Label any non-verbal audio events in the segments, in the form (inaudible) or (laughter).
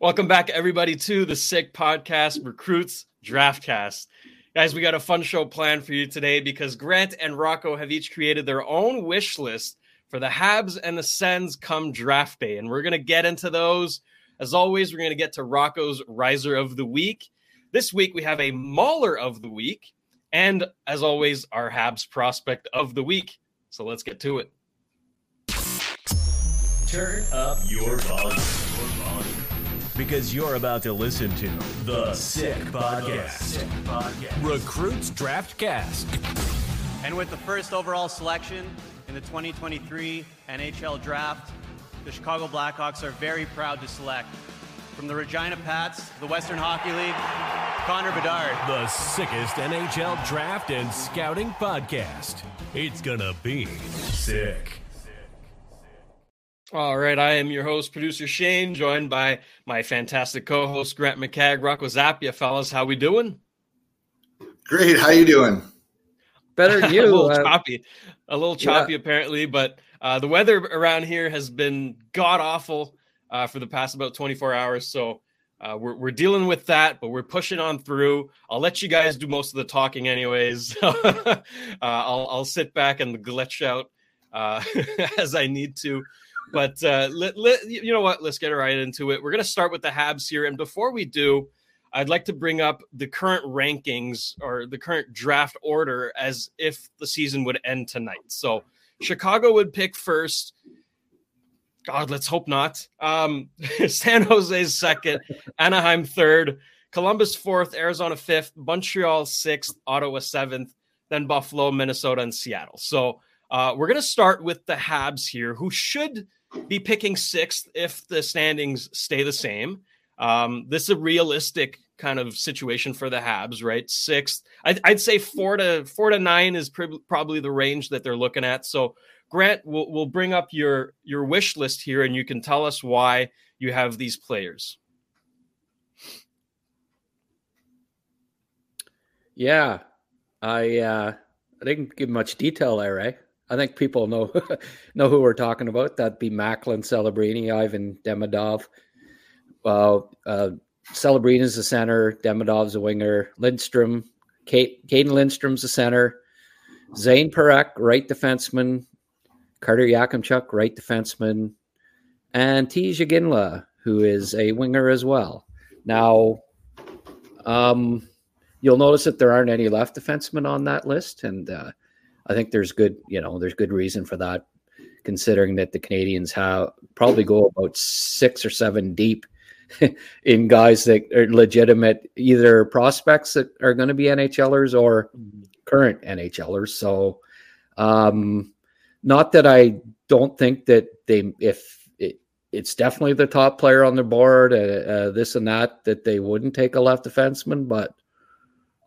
Welcome back, everybody, to the Sick Podcast Recruits Draftcast. Guys, we got a fun show planned for you today because Grant and Rocco have each created their own wish list for the Habs and the Sens come draft day. And we're going to get into those. As always, we're going to get to Rocco's Riser of the Week. This week, we have a Mauler of the Week. And as always, our Habs prospect of the week. So let's get to it. Turn up your volume. Because you're about to listen to The Sick Podcast. Recruits Draft Cast. And with the first overall selection in the 2023 NHL Draft, the Chicago Blackhawks are very proud to select from the Regina Pats, the Western Hockey League, Connor Bedard. The sickest NHL draft and scouting podcast. It's gonna be sick. All right, I am your host, producer Shayne, joined by my fantastic co-host Grant McCagg. Rock Rocco Zappia, fellas, how we doing? Great. How you doing? Better than (laughs) you. a you. little uh, choppy, a little choppy apparently, but uh, the weather around here has been god awful uh, for the past about 24 hours. So uh, we're we're dealing with that, but we're pushing on through. I'll let you guys do most of the talking, anyways. (laughs) uh, I'll I'll sit back and glitch out uh, (laughs) as I need to. But uh, let, let, you know what? Let's get right into it. We're going to start with the Habs here, and before we do, I'd like to bring up the current rankings or the current draft order as if the season would end tonight. So Chicago would pick first. God, let's hope not. Um, (laughs) San Jose's second, Anaheim third, Columbus fourth, Arizona fifth, Montreal sixth, Ottawa seventh, then Buffalo, Minnesota, and Seattle. So uh, we're going to start with the Habs here, who should be picking sixth if the standings stay the same. Um, this is a realistic kind of situation for the Habs, right? Sixth, I'd, I'd say four to four to nine is pr- probably the range that they're looking at. So, Grant, we'll, we'll bring up your your wish list here, and you can tell us why you have these players. Yeah, I uh, I didn't give much detail there, eh? I think people know (laughs) know who we're talking about. That'd be Macklin, Celebrini, Ivan Demidov. Well, uh, Celebrini's the center, Demidov's a winger, Lindstrom, Kate, Cayden Lindstrom's the center, Zayne Parekh, right defenseman, Carter Yakemchuk, right defenseman, and Tij Iginla, who is a winger as well. Now, um, you'll notice that there aren't any left defensemen on that list, and uh, I think there's good, you know, there's good reason for that, considering that the Canadiens have probably go about six or seven deep (laughs) in guys that are legitimate, either prospects that are going to be NHLers or current NHLers. So, um, not that I don't think that they, if it, it's definitely the top player on the board, uh, uh, this and that, that they wouldn't take a left defenseman, but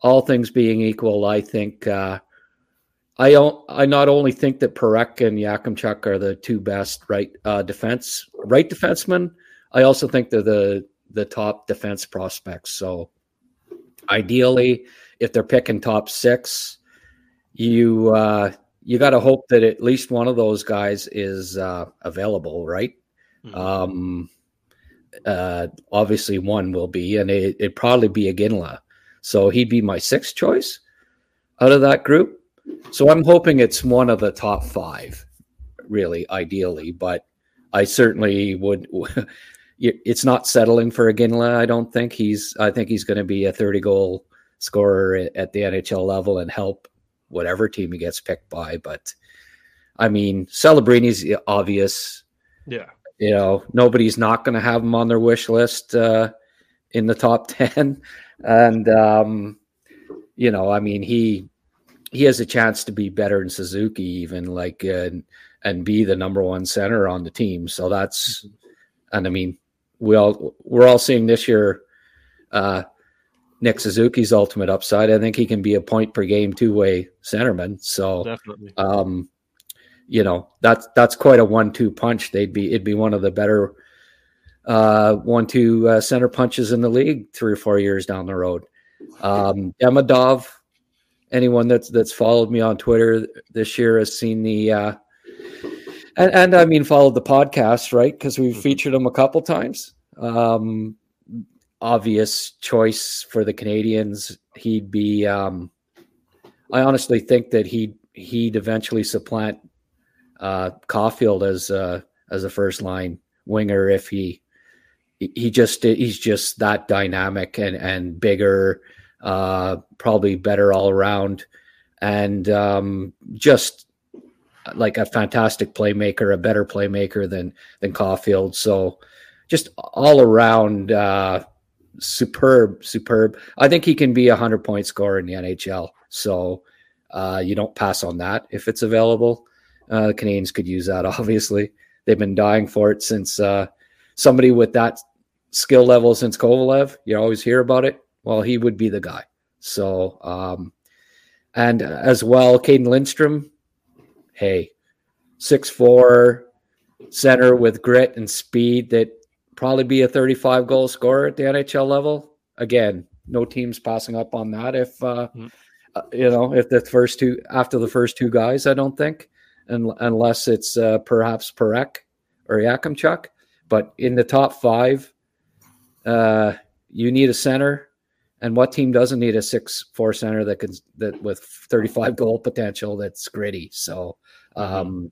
all things being equal, I think. Uh, I. I not only think that Parekh and Yakemchuk are the two best right uh, defense right defensemen. I also think they're the the top defense prospects. So, ideally, if they're picking top six, you uh, you got to hope that at least one of those guys is uh, available, right? Mhm. Um, uh, obviously, one will be, and it, it'd probably be a Ginla. So he'd be my sixth choice out of that group. So I'm hoping it's one of the top five, really, ideally. But I certainly would, (laughs) it's not settling for Iginla. I don't think he's. I think he's going to be a 30 goal scorer at the NHL level and help whatever team he gets picked by. But I mean, Celebrini's obvious. Yeah. You know, nobody's not going to have him on their wish list uh, in the top (laughs) 10. And, um, you know, I mean, he he has a chance to be better than Suzuki, even like, uh, and be the number one center on the team. So that's, and I mean, we all we're all seeing this year uh, Nick Suzuki's ultimate upside. I think he can be a point per game two way centerman. So definitely, um, you know that's that's quite a one two punch. They'd be it'd be one of the better uh, one two uh, center punches in the league three or four years down the road. Um, Demidov, anyone that's that's followed me on Twitter this year has seen the uh, and, and I mean followed the podcast right because we've mm-hmm. featured him a couple times. Um, obvious choice for the Canadiens. He'd be. Um, I honestly think that he he'd eventually supplant uh, Caufield as uh, as a first line winger if he he just he's just that dynamic and and bigger, uh, probably better all around, and um, just like a fantastic playmaker, a better playmaker than than Caufield. So just all around uh, superb, superb. I think he can be a hundred point scorer in the NHL. So uh, you don't pass on that if it's available. Uh, the Canadiens could use that. (laughs) Obviously, they've been dying for it since uh, somebody with that skill level since Kovalev. You always hear about it. Well, he would be the guy. So, um, and as well, Cayden Lindstrom. Hey, six four center with grit and speed that probably be a 35 goal scorer at the NHL level. Again, no teams passing up on that if uh, mm-hmm. uh, you know if the first two after the first two guys. I don't think, and, unless it's uh, perhaps Parekh or Yakemchuk. But in the top five, uh, you need a center. And what team doesn't need a six four center that can that with 35 goal potential that's gritty? So mm-hmm. um, mm-hmm.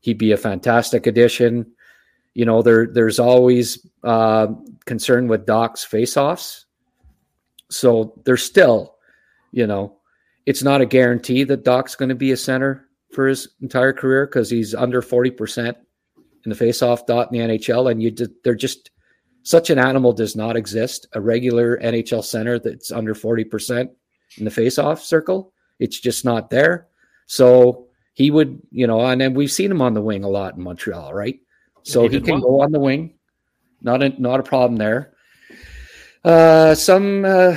he'd be a fantastic addition you know, there there's always uh, concern with Dach's faceoffs. So there's still, you know, it's not a guarantee that Dach's going to be a center for his entire career because he's under 40% in the faceoff dot in the NHL. And you they're just such an animal does not exist. A regular NHL center that's under 40% in the faceoff circle. It's just not there. So he would, you know, and then we've seen him on the wing a lot in Montreal, right? so he, he can well. go on the wing. Not a not a problem there. Uh, some uh,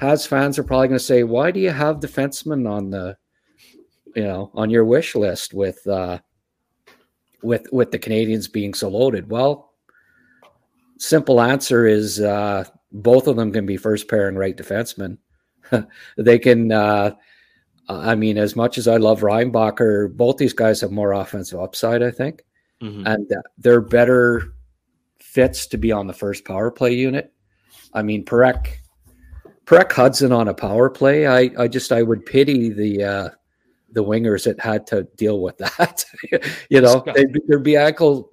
Habs fans are probably going to say, "Why do you have defensemen on the, you know, on your wish list with uh, with with the Canadiens being so loaded?" Well, simple answer is uh, both of them can be first pairing right defensemen. (laughs) they can. Uh, I mean, as much as I love Reinbacher, both these guys have more offensive upside. I think mm-hmm. and they're better fits to be on the first power play unit. I mean, Parekh, Parekh Hutson on a power play. I, I just I would pity the uh, the wingers that had to deal with that. (laughs) you know, there'd be ankle.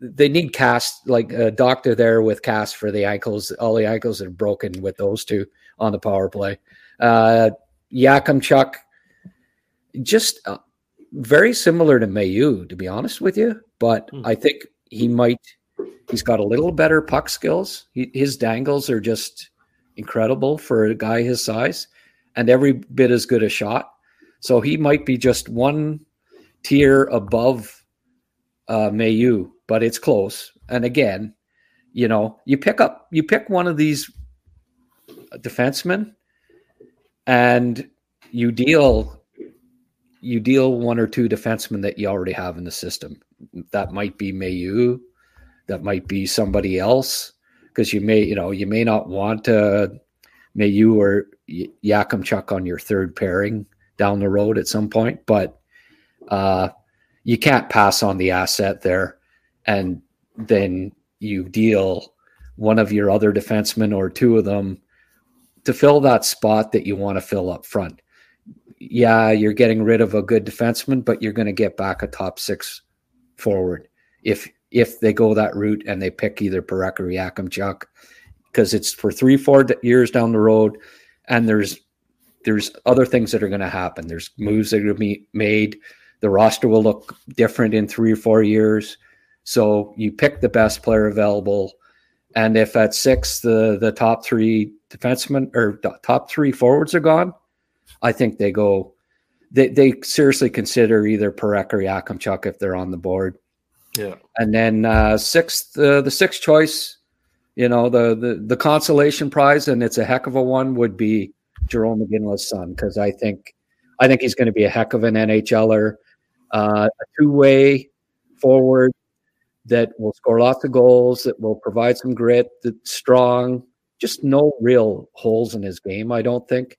They need cast like a doctor there with cast for the ankles. All the ankles are broken with those two on the power play. Uh, Yakemchuk, just uh, very similar to Mailloux, to be honest with you. But hmm. I think he might. He's got a little better puck skills. He, his dangles are just incredible for a guy his size, and every bit as good a shot. So he might be just one tier above uh, Mailloux, but it's close. And again, you know, you pick up, you pick one of these defensemen, and you deal you deal one or two defensemen that you already have in the system. That might be Mailloux, that might be somebody else, because you may, you know, you may not want uh, Mailloux or Yakemchuk on your third pairing down the road at some point, but uh, you can't pass on the asset there, and then you deal one of your other defensemen or two of them to fill that spot that you want to fill up front yeah, you're getting rid of a good defenseman, but you're going to get back a top six forward if if they go that route and they pick either Parekh or Yakemchuk because it's for three, four years down the road, and there's there's other things that are going to happen. There's moves that are going to be made. The roster will look different in three or four years. So you pick the best player available, and if at six the the top three defensemen or top three forwards are gone, I think they go. They they seriously consider either Parekh or Yakemchuk if they're on the board. Yeah. And then uh, sixth, uh, the sixth choice, you know, the, the the consolation prize, and it's a heck of a one, would be Jerome Iginla's son because I think I think he's going to be a heck of an NHLer, uh, a two way forward that will score lots of goals, that will provide some grit, that's strong, just no real holes in his game. I don't think.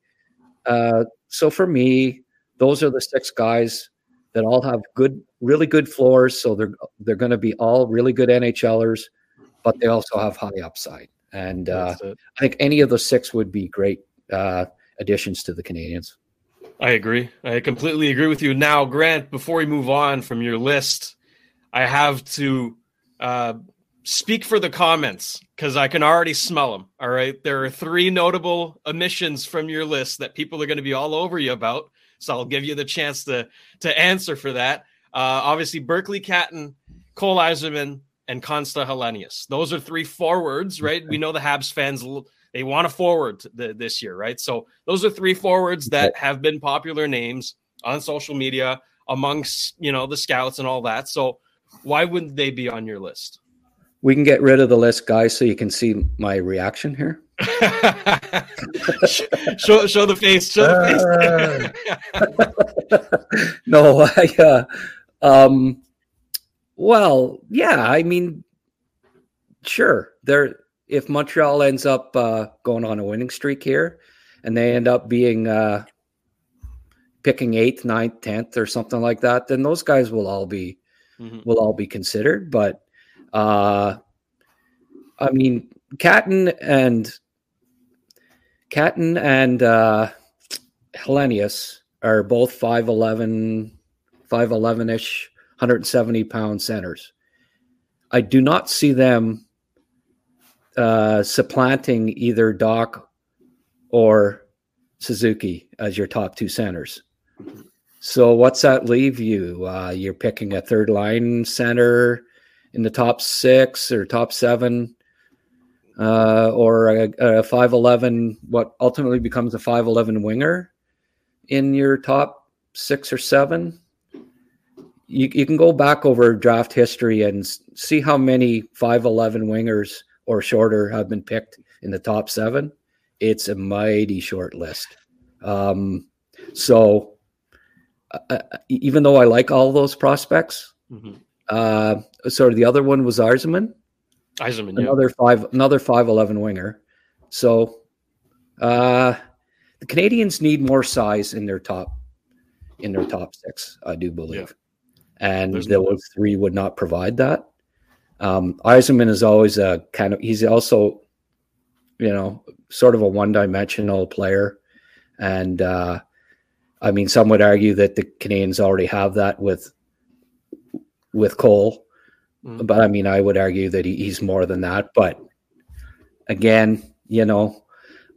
Uh, so for me, those are the six guys that all have good, really good floors. So they're they're going to be all really good NHLers, but they also have high upside. And uh, I think any of the six would be great uh, additions to the Canadiens. I agree. I completely agree with you. Now, Grant, before we move on from your list, I have to uh, speak for the comments because I can already smell them. All right. There are three notable omissions from your list that people are going to be all over you about. So I'll give you the chance to to answer for that. Uh, obviously, Berkly Catton, Cole Eiserman, and Konsta Helenius. Those are three forwards, right? We know the Habs fans they want a forward the, this year, right? So those are three forwards that have been popular names on social media amongst you know the scouts and all that. So why wouldn't they be on your list? We can get rid of the list, guys, so you can see my reaction here. (laughs) show, show the face. Show the face. (laughs) no, (laughs) I, uh, um, well, yeah, I mean, sure. There, if Montreal ends up uh, going on a winning streak here, and they end up being uh, picking eighth, ninth, tenth, or something like that, then those guys will all be mm-hmm. will all be considered. But uh, I mean, Catton and Catton and uh, Helenius are both 5'11, 5'11 ish, 170 pound centers. I do not see them uh, supplanting either Dach or Suzuki as your top two centers. So what's that leave you? Uh, you're picking a third line center in the top six or top seven uh, or a, a 5'11, what ultimately becomes a 5'11 winger in your top six or seven. You, you can go back over draft history and see how many 5'11 wingers or shorter have been picked in the top seven. It's a mighty short list. Um, so, uh, even though I like all those prospects, mm-hmm. uh, so the other one was Eiserman. Eiserman, another yeah. five, another five eleven winger. So, uh, the Canadiens need more size in their top, in their top six. I do believe, yeah. and There's those no three would not provide that. Um, Eiserman is always a kind of. He's also, you know, sort of a one-dimensional player, and uh, I mean, some would argue that the Canadiens already have that with with Cole Mm. But I mean, I would argue that he, he's more than that. But again, you know,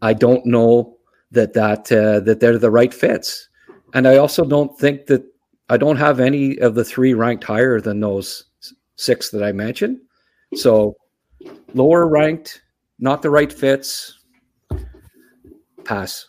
I don't know that that uh, that they're the right fits, and I also don't think that I don't have any of the three ranked higher than those six that I mentioned. So lower ranked, not the right fits. Pass.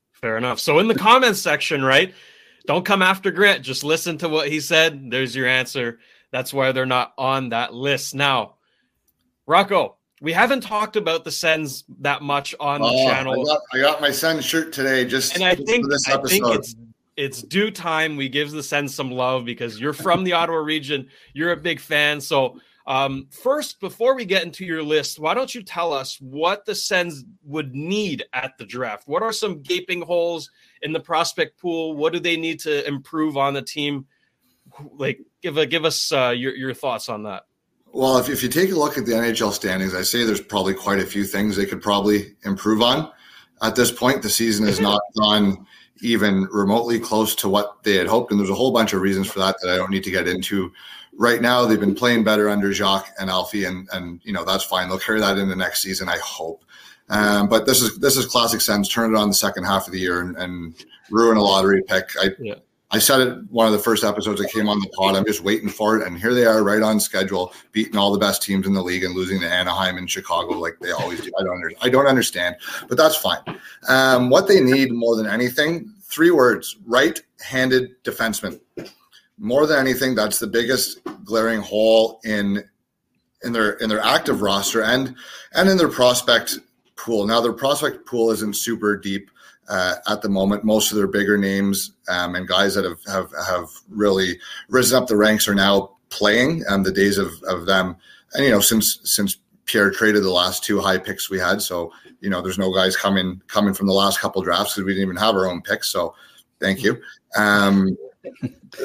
Fair enough. So in the comments section, right? Don't come after Grant. Just listen to what he said. There's your answer. That's why they're not on that list. Now, Rocco, we haven't talked about the Sens that much on the oh, channel. I got, I got, my Sens shirt today just and I think I think it's it's due time. We give the Sens some love because you're from the Ottawa region. You're a big fan. So, um, first, before we get into your list, why don't you tell us what the Sens would need at the draft? What are some gaping holes in the prospect pool? What do they need to improve on the team? Like, give a, give us uh, your your thoughts on that. Well, if, if you take a look at the NHL standings, I say there's probably quite a few things they could probably improve on. At this point, the season is not gone even remotely close to what they had hoped. And there's a whole bunch of reasons for that that I don't need to get into right now. They've been playing better under Jacques and Alfie, and and you know that's fine. They'll carry that into next season, I hope. Um, but this is this is classic Sens. Turn it on the second half of the year and, and ruin a lottery pick. I yeah. I said it one of the first episodes I came on the pod. I'm just waiting for it, and here they are, right on schedule, beating all the best teams in the league and losing to Anaheim and Chicago like they always do. I don't, under, I don't understand, but that's fine. Um, what they need more than anything, three words: right-handed defenseman. More than anything, that's the biggest glaring hole in in their in their active roster and and in their prospect pool. Now their prospect pool isn't super deep uh, at the moment. Most of their bigger names um, and guys that have, have have really risen up the ranks are now playing. Um, the days of of them, and you know, since since Pierre traded the last two high picks we had, so you know, there's no guys coming coming from the last couple drafts because we didn't even have our own picks. So, thank you. Um,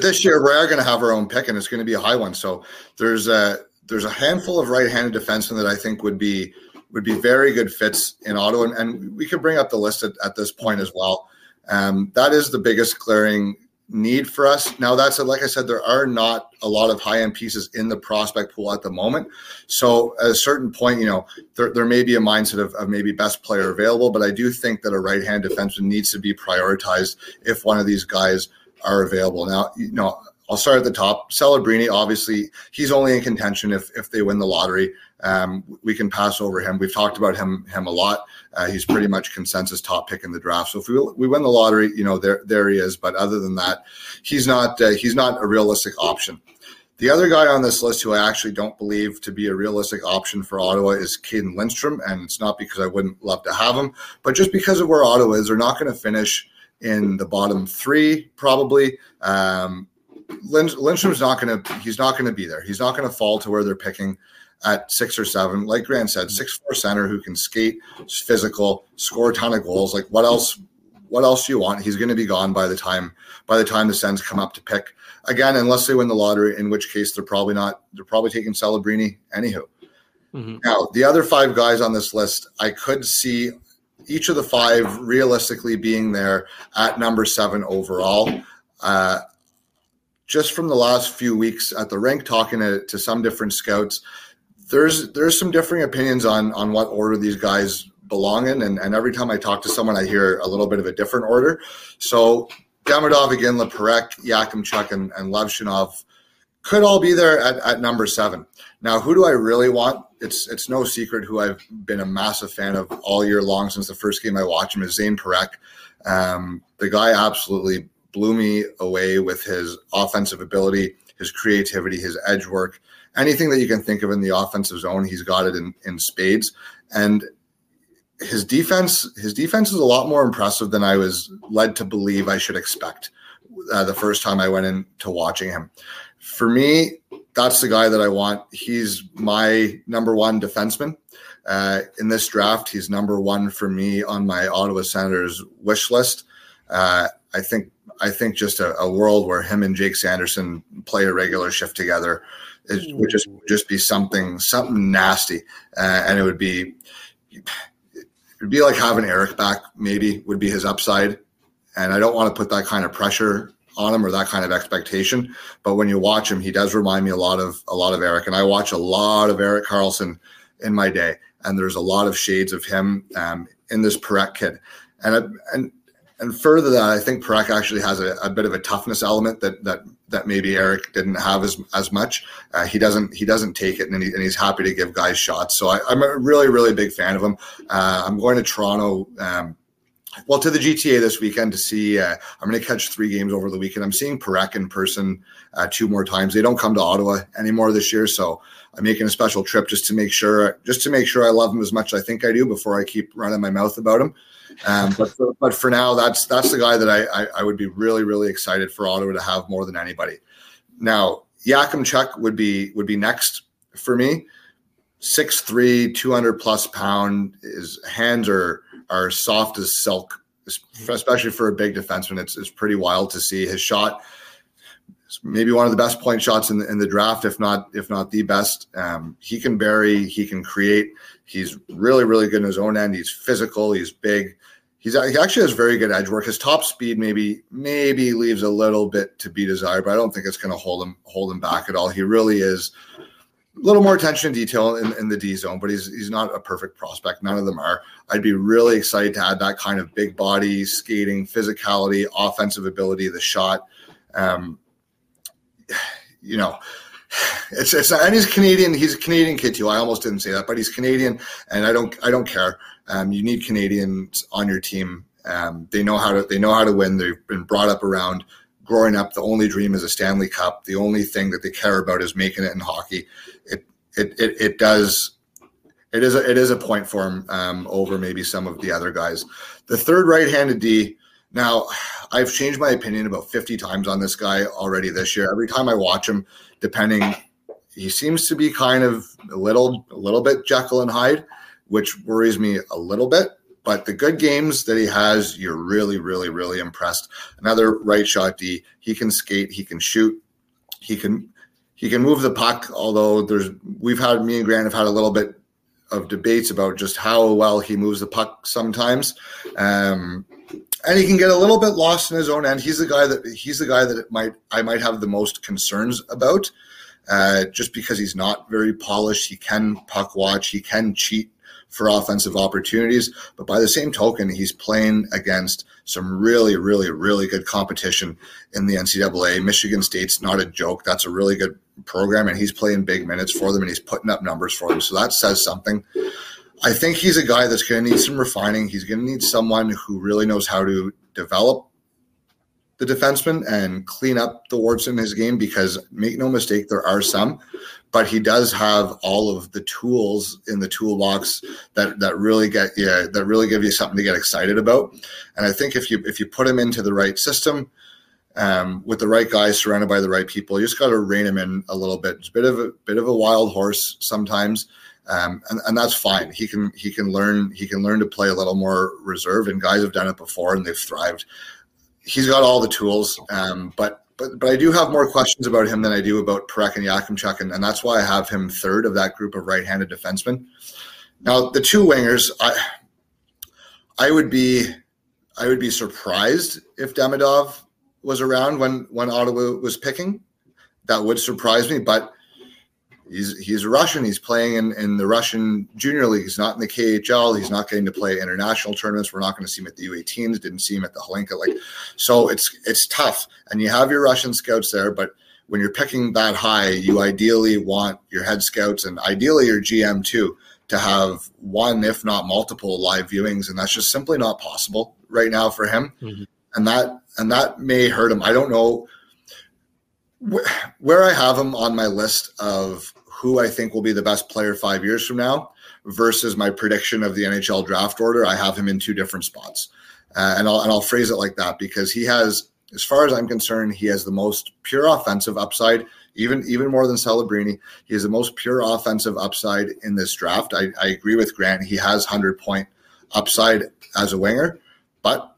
this year we are going to have our own pick, and it's going to be a high one. So there's a there's a handful of right-handed defensemen that I think would be would be very good fits in Ottawa. And, and we could bring up the list at, at this point as well. Um, that is the biggest glaring need for us. Now, that's like I said, there are not a lot of high end pieces in the prospect pool at the moment. So, at a certain point, you know, there, there may be a mindset of, of maybe best player available, but I do think that a right hand defenseman needs to be prioritized if one of these guys are available. Now, you know, I'll start at the top. Celebrini, obviously, he's only in contention if if they win the lottery. Um, we can pass over him. We've talked about him him a lot. Uh, he's pretty much consensus top pick in the draft. So if we we win the lottery, you know, there there he is. But other than that, he's not uh, he's not a realistic option. The other guy on this list who I actually don't believe to be a realistic option for Ottawa is Cayden Lindstrom, and it's not because I wouldn't love to have him, but just because of where Ottawa is, they're not going to finish in the bottom three probably. Um, Lindstrom's not going to he's not going to be there. He's not going to fall to where they're picking at six or seven. Like Grant said, six four center who can skate, physical, score a ton of goals. Like what else? What else do you want? He's going to be gone by the time by the time the Sens come up to pick again, unless they win the lottery. In which case, they're probably not. They're probably taking Celebrini. Anywho, mm-hmm. now the other five guys on this list, I could see each of the five realistically being there at number seven overall. Uh, just from the last few weeks at the rink, talking to, to some different scouts, there's there's some differing opinions on on what order these guys belong in, and, and every time I talk to someone, I hear a little bit of a different order. So Demidov, again, Leperek, Yakemchuk, and, and Levshunov could all be there at, at number seven. Now, who do I really want? It's it's no secret who I've been a massive fan of all year long since the first game I watched him is Zayne Parekh. Um, the guy absolutely blew me away with his offensive ability, his creativity, his edge work anything that you can think of in the offensive zone, he's got it in, in spades. And his defense, his defense is a lot more impressive than I was led to believe I should expect uh, the first time I went into watching him. For me, that's the guy that I want. He's my number one defenseman. Uh, in this draft, he's number one for me on my Ottawa Senators wish list. Uh, I think I think just a, a, world where him and Jake Sanderson play a regular shift together it would just just be something something nasty, uh, and it would be it'd be like having Erik back. Maybe would be his upside, and I don't want to put that kind of pressure on him or that kind of expectation. But when you watch him, he does remind me a lot of a lot of Erik, and I watch a lot of Erik Karlsson in my day, and there's a lot of shades of him um, in this Parekh kid, and and and further that, I think Parekh actually has a, a, bit of a toughness element that that that maybe Erik didn't have as as much. Uh, he doesn't he doesn't take it, and, he, and, he's happy to give guys shots. So I, am a really really big fan of him. Uh, I'm going to Toronto um, well to the GTA this weekend to see. Uh, I'm going to catch three games over the weekend. I'm seeing Parekh in person uh, two more times. They don't come to Ottawa anymore this year, so I'm making a special trip just to make sure just to make sure I love him as much as I think I do before I keep running my mouth about him. Um, but for, but for now, that's that's the guy that I, I, I would be really really excited for Ottawa to have more than anybody. Now Chuck would be would be next for me. Six three, two hundred plus pound. His hands are are soft as silk, especially for a big defenseman. It's it's pretty wild to see his shot. Maybe one of the best point shots in the, in the draft, if not if not the best. Um, he can bury, he can create. He's really really good in his own end. He's physical. He's big. He's he actually has very good edge work. His top speed maybe maybe leaves a little bit to be desired, but I don't think it's going to hold him hold him back at all. He really is little more attention to detail in, in the D zone, but he's he's not a perfect prospect. None of them are. I'd be really excited to add that kind of big body, skating, physicality, offensive ability, the shot. Um, you know, it's it's and he's Canadian. He's a Canadian kid too. I almost didn't say that, but he's Canadian, and I don't I don't care. Um, you need Canadians on your team. Um, they know how to they know how to win. They've been brought up around growing up. The only dream is a Stanley Cup. The only thing that they care about is making it in hockey. It it it, does. It is a, it is a point for him um, over maybe some of the other guys. The third right-handed D. Now, I've changed my opinion about 50 times on this guy already this year. Every time I watch him, depending, he seems to be kind of a little a little bit Jekyll and Hyde which worries me a little bit. But the good games that he has, you're really, really, really impressed. Another right shot D. He can skate. He can shoot. He can he can move the puck. Although there's we've had me and Grant have had a little bit of debates about just how well he moves the puck sometimes. Um, and he can get a little bit lost in his own end. He's the guy that he's the guy that might I might have the most concerns about, uh, just because he's not very polished. He can puck watch. He can cheat for offensive opportunities. But by the same token, he's playing against some really, really, really good competition in the NCAA. Michigan State's not a joke. That's a really good program, and he's playing big minutes for them and he's putting up numbers for them. So that says something. I think he's a guy that's going to need some refining. He's going to need someone who really knows how to develop the defenseman and clean up the warts in his game because make no mistake, there are some but he does have all of the tools in the toolbox that that really get yeah that really give you something to get excited about. And I think if you if you put him into the right system, um, with the right guys surrounded by the right people, you just got to rein him in a little bit. It's a bit of a bit of a wild horse sometimes. Um, and, and that's fine. He can he can learn he can learn to play a little more reserved, and guys have done it before and they've thrived. He's got all the tools, um, but but but I do have more questions about him than I do about Parekh and Yakemchuk, and, and that's why I have him third of that group of right-handed defensemen. Now the two wingers, I I would be I would be surprised if Demidov was around when when Ottawa was picking. That would surprise me, but he's he's a Russian. He's playing in, in the Russian junior league. He's not in the KHL. He's not getting to play international tournaments. We're not going to see him at the U18s. Didn't see him at the Hlinka. Like, so it's it's tough. And you have your Russian scouts there, but when you're picking that high, you ideally want your head scouts and ideally your GM too to have one, if not multiple, live viewings, and that's just simply not possible right now for him. Mm-hmm. And that and that may hurt him. I don't know where I have him on my list of who I think will be the best player five years from now versus my prediction of the NHL draft order, I have him in two different spots. Uh, and, I'll, and I'll phrase it like that because he has, as far as I'm concerned, he has the most pure offensive upside, even even more than Celebrini. He has the most pure offensive upside in this draft. I, I agree with Grant. He has 100 point upside as a winger, but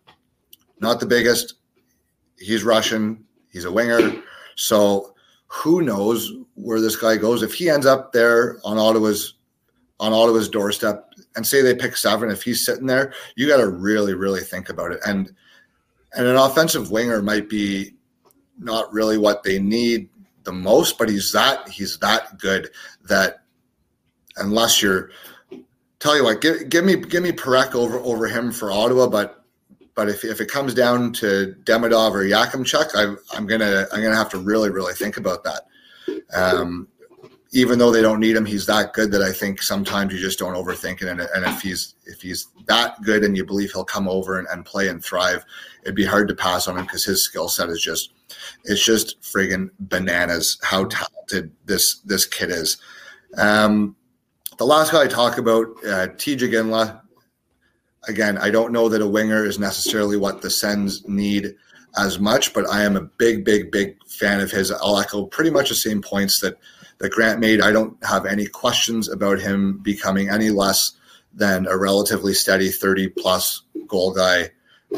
not the biggest. He's Russian. He's a winger. So who knows where this guy goes? If he ends up there on Ottawa's on Ottawa's doorstep and say they pick seven, if he's sitting there, you got to really, really think about it. And and an offensive winger might be not really what they need the most, but he's that he's that good that unless you're tell you what, give, give me give me Parekh over over him for Ottawa, but but if, if it comes down to Demidov or Yakemchuk, I, I'm gonna I'm gonna have to really really think about that. Um, even though they don't need him, he's that good that I think sometimes you just don't overthink it. And, and if he's if he's that good and you believe he'll come over and, and play and thrive, it'd be hard to pass on him because his skill set is just it's just friggin' bananas how talented this this kid is. Um, the last guy I talk about, uh, Tij Iginla. Again, I don't know that a winger is necessarily what the Sens need as much, but I am a big, big, big fan of his. I'll echo pretty much the same points that that Grant made. I don't have any questions about him becoming any less than a relatively steady 30 plus goal guy.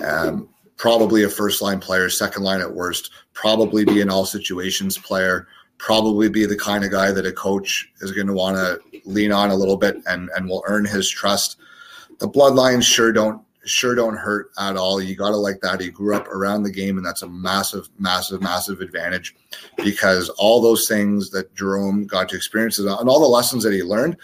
Um, probably a first line player, second line at worst, probably be an all situations player, probably be the kind of guy that a coach is going to want to lean on a little bit and, and will earn his trust. The bloodlines sure don't sure don't hurt at all. You got to like that. He grew up around the game, and that's a massive, massive, massive advantage because all those things that Jerome got to experience and all the lessons that he learned,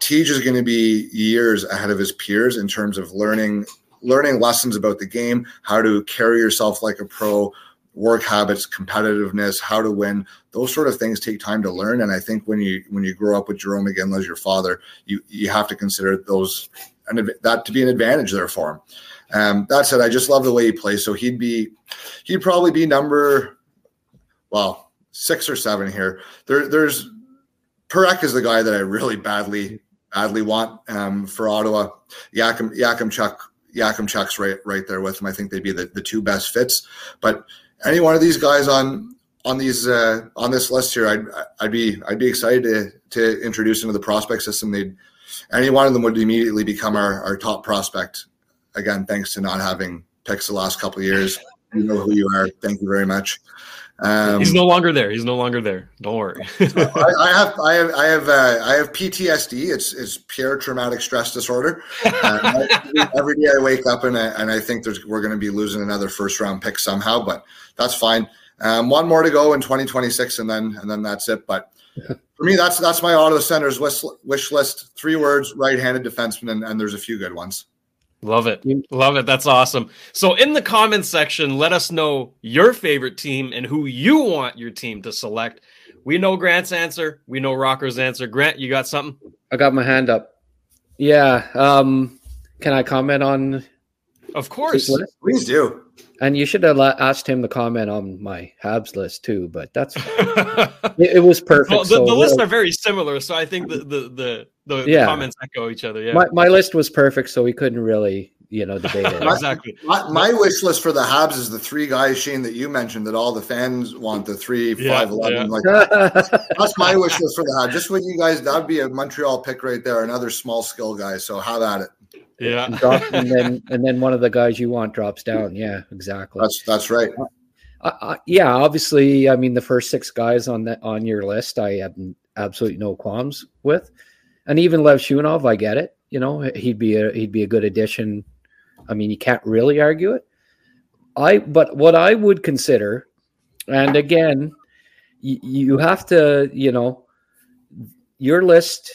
Tij is going to be years ahead of his peers in terms of learning learning lessons about the game, how to carry yourself like a pro, work habits, competitiveness, how to win. Those sort of things take time to learn. And I think when you when you grow up with Jerome again as your father, you you have to consider those and that to be an advantage there for him. Um, that said, I just love the way he plays. So he'd be he'd probably be number well six or seven here. There there's Parekh is the guy that I really badly badly want um, for Ottawa. Yakim Yakemchuk Yakemchuk's right right there with him. I think they'd be the, the two best fits. But any one of these guys on on these uh, on this list here, I'd I'd be I'd be excited to to introduce into the prospect system. They'd any one of them would immediately become our, our top prospect. Again, thanks to not having picks the last couple of years. You know who you are. Thank you very much. Um, He's no longer there. He's no longer there. Don't worry. (laughs) I, I, have, I have, I have, uh, I have PTSD. It's it's pure traumatic stress disorder. Uh, (laughs) every day I wake up and I, and I think there's we're going to be losing another first round pick somehow, but that's fine. Um, one more to go in 2026, and then and then that's it. But for me, that's that's my Ottawa Senators wish, wish list. Three words: right-handed defenseman, and, and there's a few good ones. Love it. Love it. That's awesome. So, in the comments section, let us know your favorite team and who you want your team to select. We know Grant's answer. We know Rocco's answer. Grant, you got something? I got my hand up. Yeah. Um, can I comment on? Of course. Please do. And you should have asked him to comment on my Habs list too, but that's (laughs) it, it, was perfect. Well, the, so, the lists are very similar, so I think the the the, the, yeah. the comments echo each other. Yeah, my, my list was perfect, so we couldn't really you know debate it. (laughs) exactly. My, my, wish list for the Habs is the three guys, Shayne, that you mentioned that all the fans want the three yeah, five eleven. Yeah. Like (laughs) that's my wish list for the Habs. Just when you guys, that'd be a Montreal pick right there. Another small skill guy. So have at it. Yeah, and, drop, and then and then one of the guys you want drops down. Yeah, exactly. That's that's right. Uh, uh, yeah, obviously, I mean the first six guys on that on your list, I have absolutely no qualms with, and even Levshunov, I get it. You know, he'd be a he'd be a good addition. I mean, you can't really argue it. I but what I would consider, and again, you, you have to, you know, your list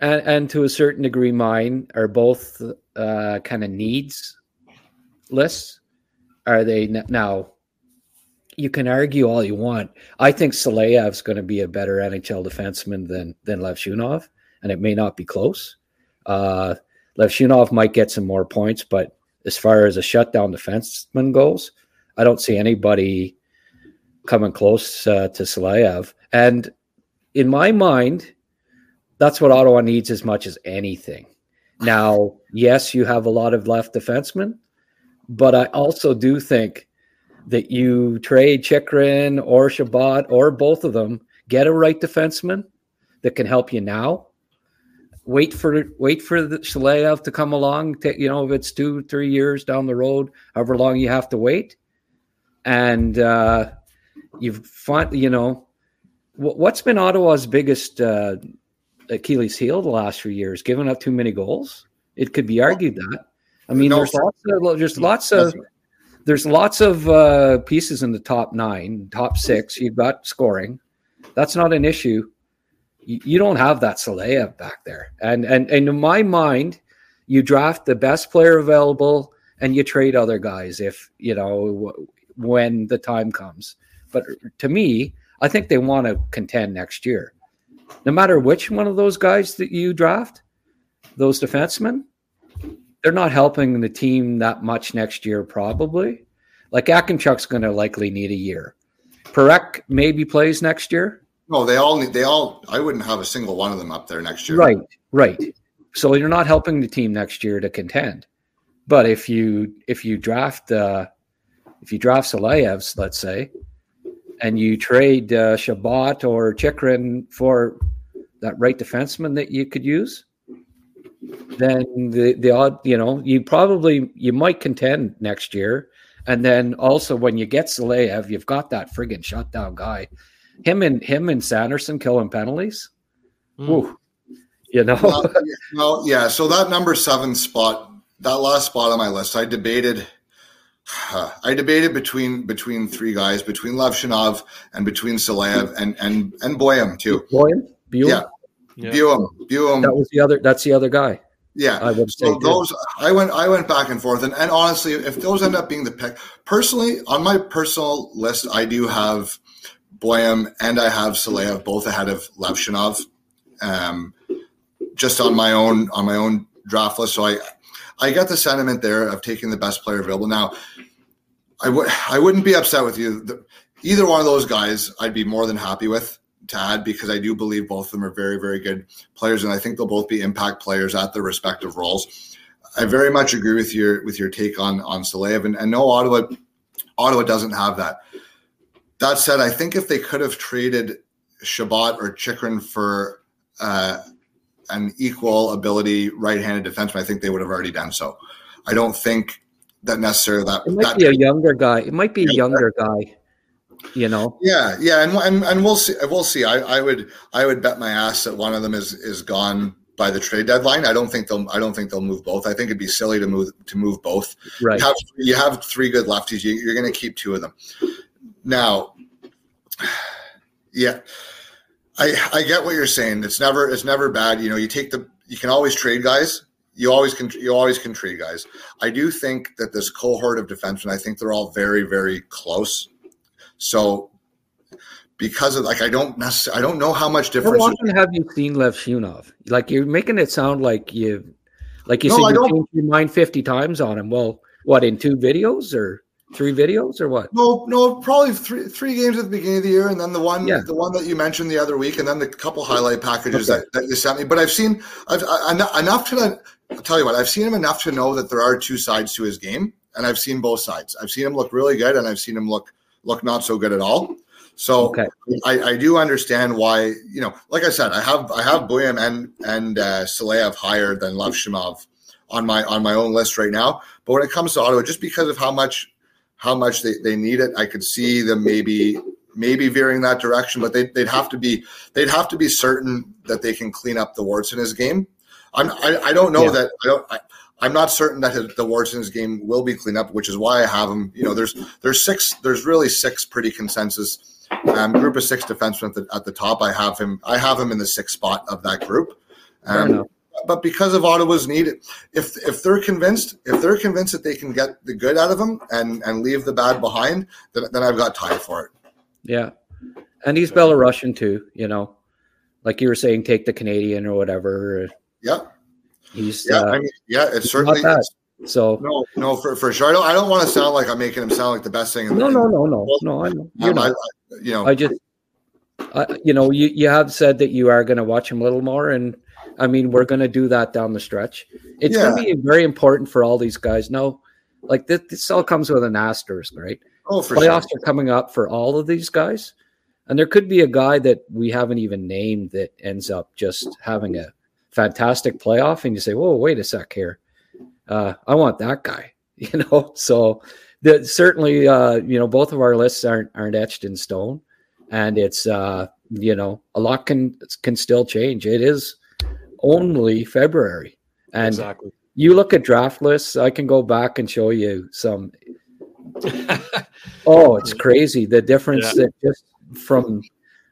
and, and to a certain degree, mine are both uh, kind of needs lists. Are they now? You can argue all you want. I think Silayev's going to be a better NHL defenseman than than Levshunov, and it may not be close. Uh, Levshunov might get some more points, but as far as a shutdown defenseman goes, I don't see anybody coming close uh, to Silayev. And in my mind, that's what Ottawa needs as much as anything. Now, yes, you have a lot of left defensemen, but I also do think that you trade Chychrun or Chabot or both of them, get a right defenseman that can help you now. Wait for wait for the Shalev to come along. you know, if it's two, three years down the road, however long you have to wait, and uh, you've find you know what's been Ottawa's biggest uh, Achilles heel the last few years, giving up too many goals. It could be argued that. I mean, no, there's lots of there's lots of there's lots of uh, pieces in the top nine, top six. You've got scoring. That's not an issue. You, don't have that Saleha back there, and and and in my mind, you draft the best player available and you trade other guys if you know when the time comes. But to me, I think they want to contend next year no matter which one of those guys that you draft, those defensemen, they're not helping the team that much next year, probably. Like Akinchuk's going to likely need a year. Parekh maybe plays next year. No, they all need. They all. I wouldn't have a single one of them up there next year. Right, right. So you're not helping the team next year to contend. But if you if you draft uh, if you draft Silayevs, let's say, and you trade uh, Chabot or Chychrun for that right defenseman that you could use, then the the odd you know you probably you might contend next year, and then also when you get Silayev, you've got that friggin' shutdown guy. Him and him and Sanderson killing penalties. Mm. Ooh, you know. well, well, yeah. So that number seven spot, that last spot on my list, I debated. (sighs) I debated between between three guys, between Levshunov and between Silayev and and and Buium too. Buium, yeah, yeah. Buium, Buium. That was the other. That's the other guy. Yeah, I would so those I went I went back and forth, and, and honestly, if those end up being the pick, personally on my personal list, I do have Buium and I have Silayev both ahead of Levshunov, um, just on my own on my own draft list. So I I get the sentiment there of taking the best player available. Now, I would I wouldn't be upset with you. The, either one of those guys, I'd be more than happy with to add because I do believe both of them are very, very good players, and I think they'll both be impact players at their respective roles. I very much agree with your with your take on on Silayev, and, and no, Ottawa Ottawa doesn't have that. That said, I think if they could have traded Chabot or Chychrun for uh, an equal ability right-handed defenseman, I think they would have already done so. I don't think that necessarily that it might that, be a younger guy. It might be a younger guy you know. Yeah, yeah, and and, and we'll see. We'll see. I, I would I would bet my ass that one of them is is gone by the trade deadline. I don't think they'll I don't think they'll move both. I think it'd be silly to move to move both. Right. You have, you have three good lefties. You, you're going to keep two of them. Now, yeah, I I get what you're saying. It's never it's never bad. You know, you take the you can always trade guys. You always can you always can trade guys. I do think that this cohort of defensemen. I think they're all very very close. So because of like I don't necessarily I don't know how much difference. How often have you seen Levshunov? Like you're making it sound like you, like you no, said, you changed your mind fifty times on him. Well, what in two videos or three videos or what? No, no, probably three three games at the beginning of the year, and then the one yeah. the one that you mentioned the other week, and then the couple highlight packages okay. that, that you sent me. But I've seen I've I, enough to I'll tell you what I've seen him enough to know that there are two sides to his game, and I've seen both sides. I've seen him look really good, and I've seen him look look not so good at all. So okay. I, I, do understand why, you know, like I said, I have I have Buium and and uh, Silayev higher than Levshunov on my on my own list right now. But when it comes to Ottawa, just because of how much how much they, they need it, I could see them maybe maybe veering that direction. But they, they'd have to be they'd have to be certain that they can clean up the warts in his game. I'm, I, I don't know yeah. that I don't I, I'm not certain that his, the Warson's game will be cleaned up, which is why I have him. You know, there's there's six, there's really six pretty consensus um, group of six defensemen at the, at the top. I have him, I have him in the sixth spot of that group. Um, but because of Ottawa's need, if if they're convinced, if they're convinced that they can get the good out of him and and leave the bad behind, then, then I've got time for it. Yeah, and he's Belarusian too. You know, like you were saying, take the Canadian or whatever. Yeah. He's yeah, uh, I mean, yeah, it's certainly so no, no, for, for sure. I don't I don't want to sound like I'm making him sound like the best thing. In no, the, no, no, no, no. I know. You um, know, I, you know, I just, I, you know, you you have said that you are going to watch him a little more, and I mean, we're going to do that down the stretch. It's yeah. going to be very important for all these guys. No, like this, this all comes with an asterisk, right? Oh, for playoffs sure. are coming up for all of these guys, and there could be a guy that we haven't even named that ends up just having a fantastic playoff, and you say, "Whoa, wait a sec here, uh, I want that guy," (laughs) you know. So that certainly, uh, you know, both of our lists aren't aren't etched in stone, and it's uh, you know a lot can can still change. It is only February, and exactly. you look at draft lists. I can go back and show you some. (laughs) oh, it's crazy the difference yeah. that just from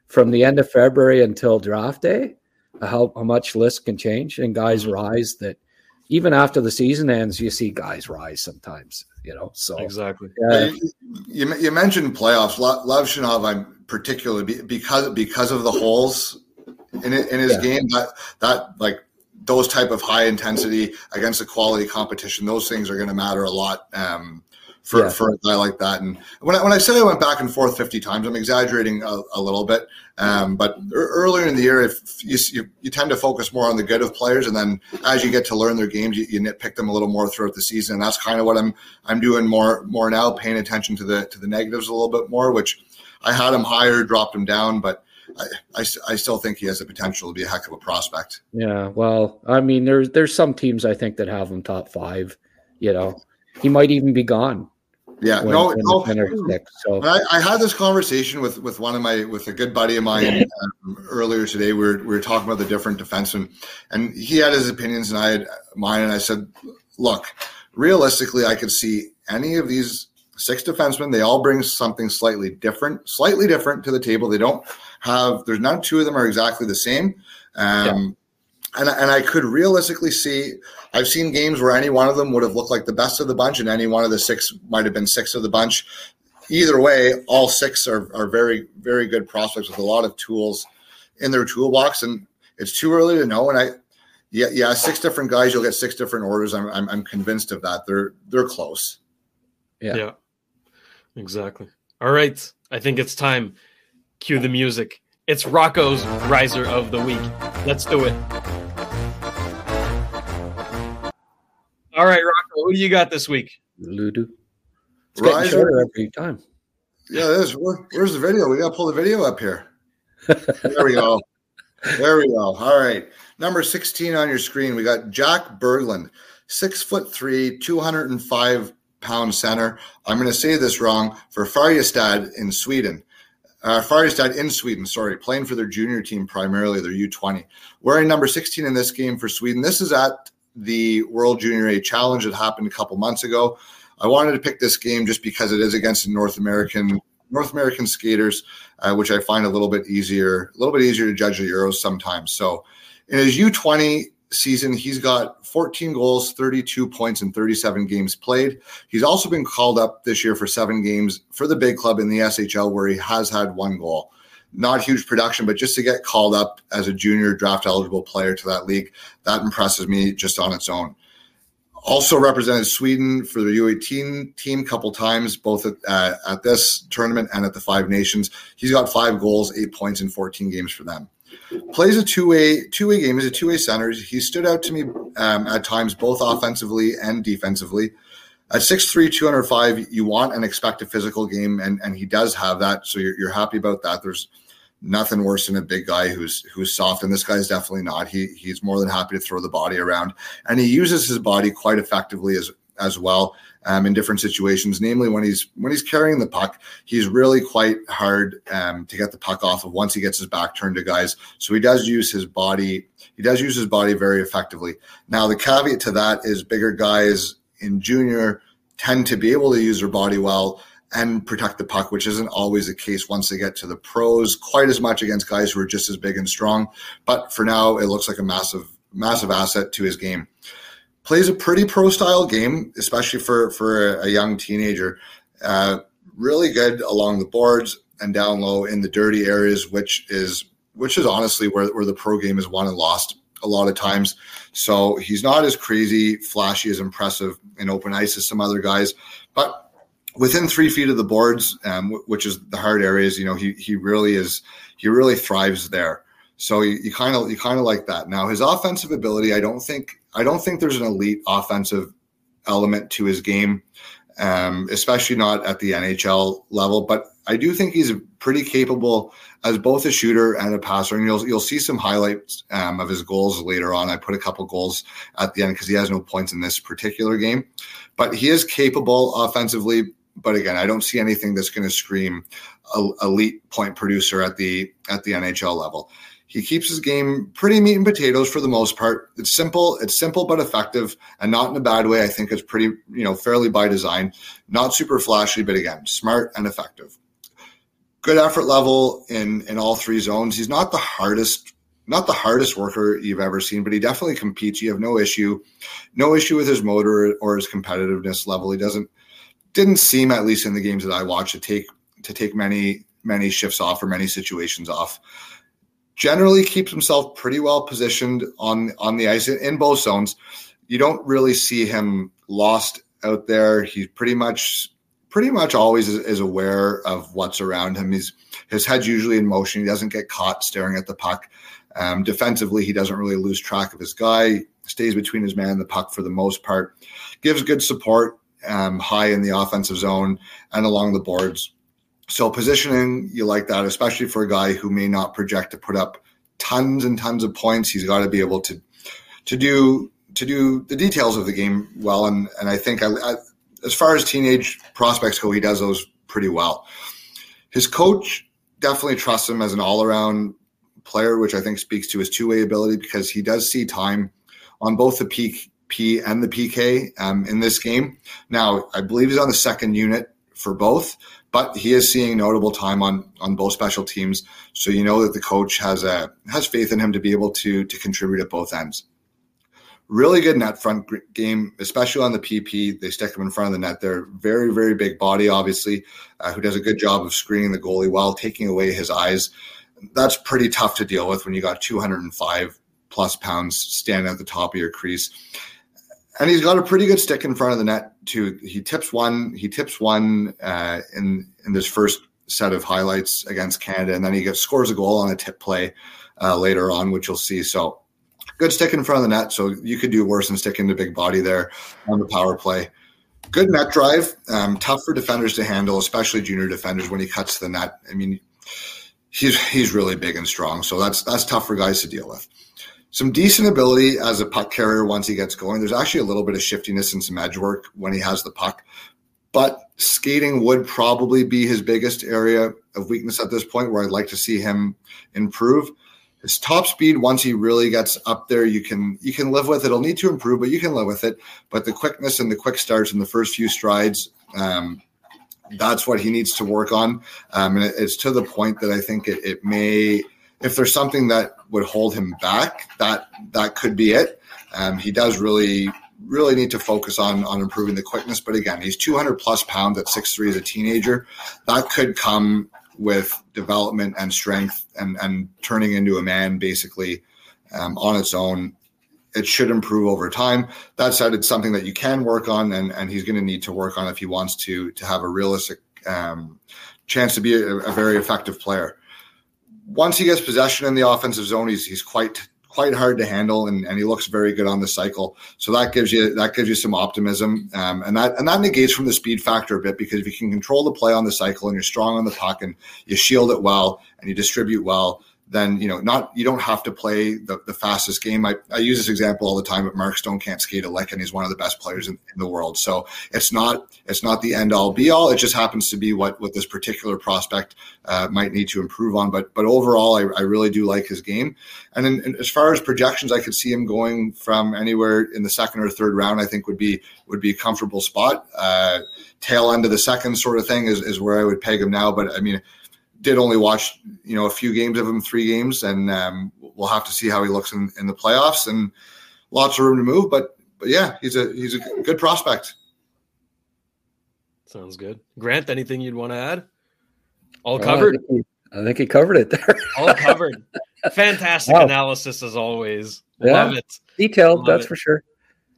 from the end of February until draft day how, how much lists can change and guys mm-hmm. rise that even after the season ends, you see guys rise sometimes, you know. So exactly. Uh, you, you mentioned playoffs. Levshunov, I'm particularly because because of the holes in in his Yeah. game. That that like those type of high intensity against a quality competition, those things are going to matter a lot um, for Yeah. for a guy like that. And when I, when I say I went back and forth fifty times, I'm exaggerating a, a little bit. Um, but earlier in the year, if you, you you tend to focus more on the good of players, and then as you get to learn their games, you, you nitpick them a little more throughout the season. And that's kind of what I'm I'm doing more more now, paying attention to the to the negatives a little bit more. Which I had him higher, dropped him down, but I, I, I still think he has the potential to be a heck of a prospect. Yeah, well, I mean, there's there's some teams I think that have him top five. You know, he might even be gone. Yeah, when- no, when no. Penner So I, I had this conversation with with one of my with a good buddy of mine um, earlier today. We were we were talking about the different defensemen, and he had his opinions, and I had mine. And I said, look, realistically, I could see any of these six defensemen. They all bring something slightly different, slightly different to the table. They don't have. There's none. Two of them are exactly the same. Um, and and I could realistically see. I've seen games where any one of them would have looked like the best of the bunch, and any one of the six might have been six of the bunch. Either way, all six are, are very very good prospects with a lot of tools in their toolbox, and it's too early to know. And I, yeah, yeah, six different guys, you'll get six different orders. I'm I'm, I'm convinced of that. They're they're close. yeah. Yeah, exactly. All right, I think it's time. Cue the music. It's Rocco's Riser of the Week. Let's do it. All right, Rocco, who do you got this week? Ludo. It's getting Riser? shorter every time. Yeah, it is. Where, where's the video? We got to pull the video up here. There we go. There we go. All right. Number 16 on your screen, we got Jack Berglund, six foot three, 205 pound center. I'm going to say this wrong for Färjestad in Sweden. Uh, Färjestad in Sweden, sorry, playing for their junior team primarily, their U20. Wearing number 16 in this game for Sweden. This is at the World Junior A Challenge that happened a couple months ago. I wanted to pick this game just because it is against North American North American skaters, uh, which I find a little bit easier, a little bit easier to judge the Euros sometimes. So, in his U20 season, he's got 14 goals, 32 points, and 37 games played. He's also been called up this year for seven games for the big club in the SHL, where he has had one goal. Not huge production, but just to get called up as a junior draft eligible player to that league, that impresses me just on its own. Also represented Sweden for the U18 team a couple times, both at, uh, at this tournament and at the Five Nations. He's got five goals, eight points in 14 games for them. Plays a two-way two-way game. He's a two-way center. He stood out to me um, at times, both offensively and defensively. At 6'3", 205, you want and expect a physical game, and, and he does have that. So you're, you're happy about that. There's nothing worse than a big guy who's who's soft, and this guy's definitely not. He he's more than happy to throw the body around, and he uses his body quite effectively as as well um, in different situations. Namely, when he's when he's carrying the puck, he's really quite hard um, to get the puck off of once he gets his back turned to guys. So he does use his body. He does use his body very effectively. Now the caveat to that is bigger guys in junior tend to be able to use their body well and protect the puck, which isn't always the case once they get to the pros, quite as much against guys who are just as big and strong. But for now, it looks like a massive, massive asset to his game. Plays a pretty pro style game, especially for, for a, young teenager. Uh, really good along the boards and down low in the dirty areas, which is which is honestly where, where the pro game is won and lost a lot of times. So he's not as crazy, flashy, as impressive in open ice as some other guys, but within three feet of the boards, um, which is the hard areas, you know, he he really is he really thrives there. So you kind of you kind of like that. Now his offensive ability, I don't think I don't think there's an elite offensive element to his game, um, especially not at the NHL level. But I do think he's pretty capable as both a shooter and a passer. And you'll you'll see some highlights um, of his goals later on. I put a couple goals at the end because he has no points in this particular game, but he is capable offensively. But again, I don't see anything that's going to scream elite point producer at the at the NHL level. He keeps his game pretty meat and potatoes for the most part. It's simple, it's simple but effective, and not in a bad way. I think it's pretty, you know, fairly by design. Not super flashy, but again, smart and effective. Good effort level in in all three zones. He's not the hardest, not the hardest worker you've ever seen, but he definitely competes. You have no issue, no issue with his motor or his competitiveness level. He doesn't didn't seem, at least in the games that I watched, to take to take many many shifts off or many situations off generally keeps himself pretty well positioned on on the ice in both zones. You don't really see him lost out there. He's pretty much pretty much always is, is, aware of what's around him. He's his head's usually in motion. He doesn't get caught staring at the puck. Um, defensively, he doesn't really lose track of his guy. Stays between his man and the puck for the most part. Gives good support um, high in the offensive zone and along the boards. So positioning, you like that, especially for a guy who may not project to put up tons and tons of points. He's got to be able to to do to do the details of the game well. And and I think I, I, as far as teenage prospects go, he does those pretty well. His coach definitely trusts him as an all around player, which I think speaks to his two way ability because he does see time on both the peak P and the PK um, in this game. Now, I believe he's on the second unit for both, but he is seeing notable time on on both special teams. So you know that the coach has a has faith in him to be able to to contribute at both ends. Really good net front game, especially on the PP. They stick him in front of the net. They're very very big body, obviously, uh, who does a good job of screening the goalie while taking away his eyes. That's pretty tough to deal with when you got 205 plus pounds standing at the top of your crease and he's got a pretty good stick in front of the net too. He tips one. He tips one uh, in in this first set of highlights against Canada, and then he gets, scores a goal on a tip play uh, later on, which you'll see. So good stick in front of the net. So you could do worse than sticking the big body there on the power play. Good net drive. Um, tough for defenders to handle, especially junior defenders when he cuts the net. I mean, he's he's really big and strong, so that's that's tough for guys to deal with some decent ability as a puck carrier once he gets going. There's actually a little bit of shiftiness and some edge work when he has the puck, but skating would probably be his biggest area of weakness at this point where I'd like to see him improve. His top speed, once he really gets up there, you can you can live with it. It'll need to improve, but you can live with it. But the quickness and the quick starts in the first few strides, um, that's what he needs to work on. Um, and it, it's to the point that I think it, it may if there's something that would hold him back, that that could be it. Um, he does really really need to focus on on improving the quickness. But again, he's 200 plus pounds at six three as a teenager. That could come with development and strength and and turning into a man basically um, on its own. It should improve over time. That said, it's something that you can work on, and and he's going to need to work on if he wants to to have a realistic um, chance to be a, a very effective player once he gets possession in the offensive zone, he's he's quite quite hard to handle, and, and he looks very good on the cycle. So that gives you that gives you some optimism, um, and that and that negates from the speed factor a bit because if you can control the play on the cycle and you're strong on the puck and you shield it well and you distribute well, then you know not you don't have to play the, the fastest game. I, I use this example all the time, but Mark Stone can't skate a lick, and he's one of the best players in, in the world. So it's not it's not the end all be all. It just happens to be what what this particular prospect uh, might need to improve on. But but overall, I, I really do like his game. And in, as far as projections, I could see him going from anywhere in the second or third round. I think would be would be a comfortable spot. Uh, tail end of the second sort of thing is, is where I would peg him now. But I mean did only watch you know a few games of him, three games, and um, we'll have to see how he looks in, in the playoffs. And lots of room to move, but but yeah, he's a he's a good prospect. Sounds good, Grant. Anything you'd want to add? All covered. I, think he, I think he covered it there. All covered. (laughs) Fantastic wow. analysis as always. Yeah. Love it. Detailed, Love that's it. for sure.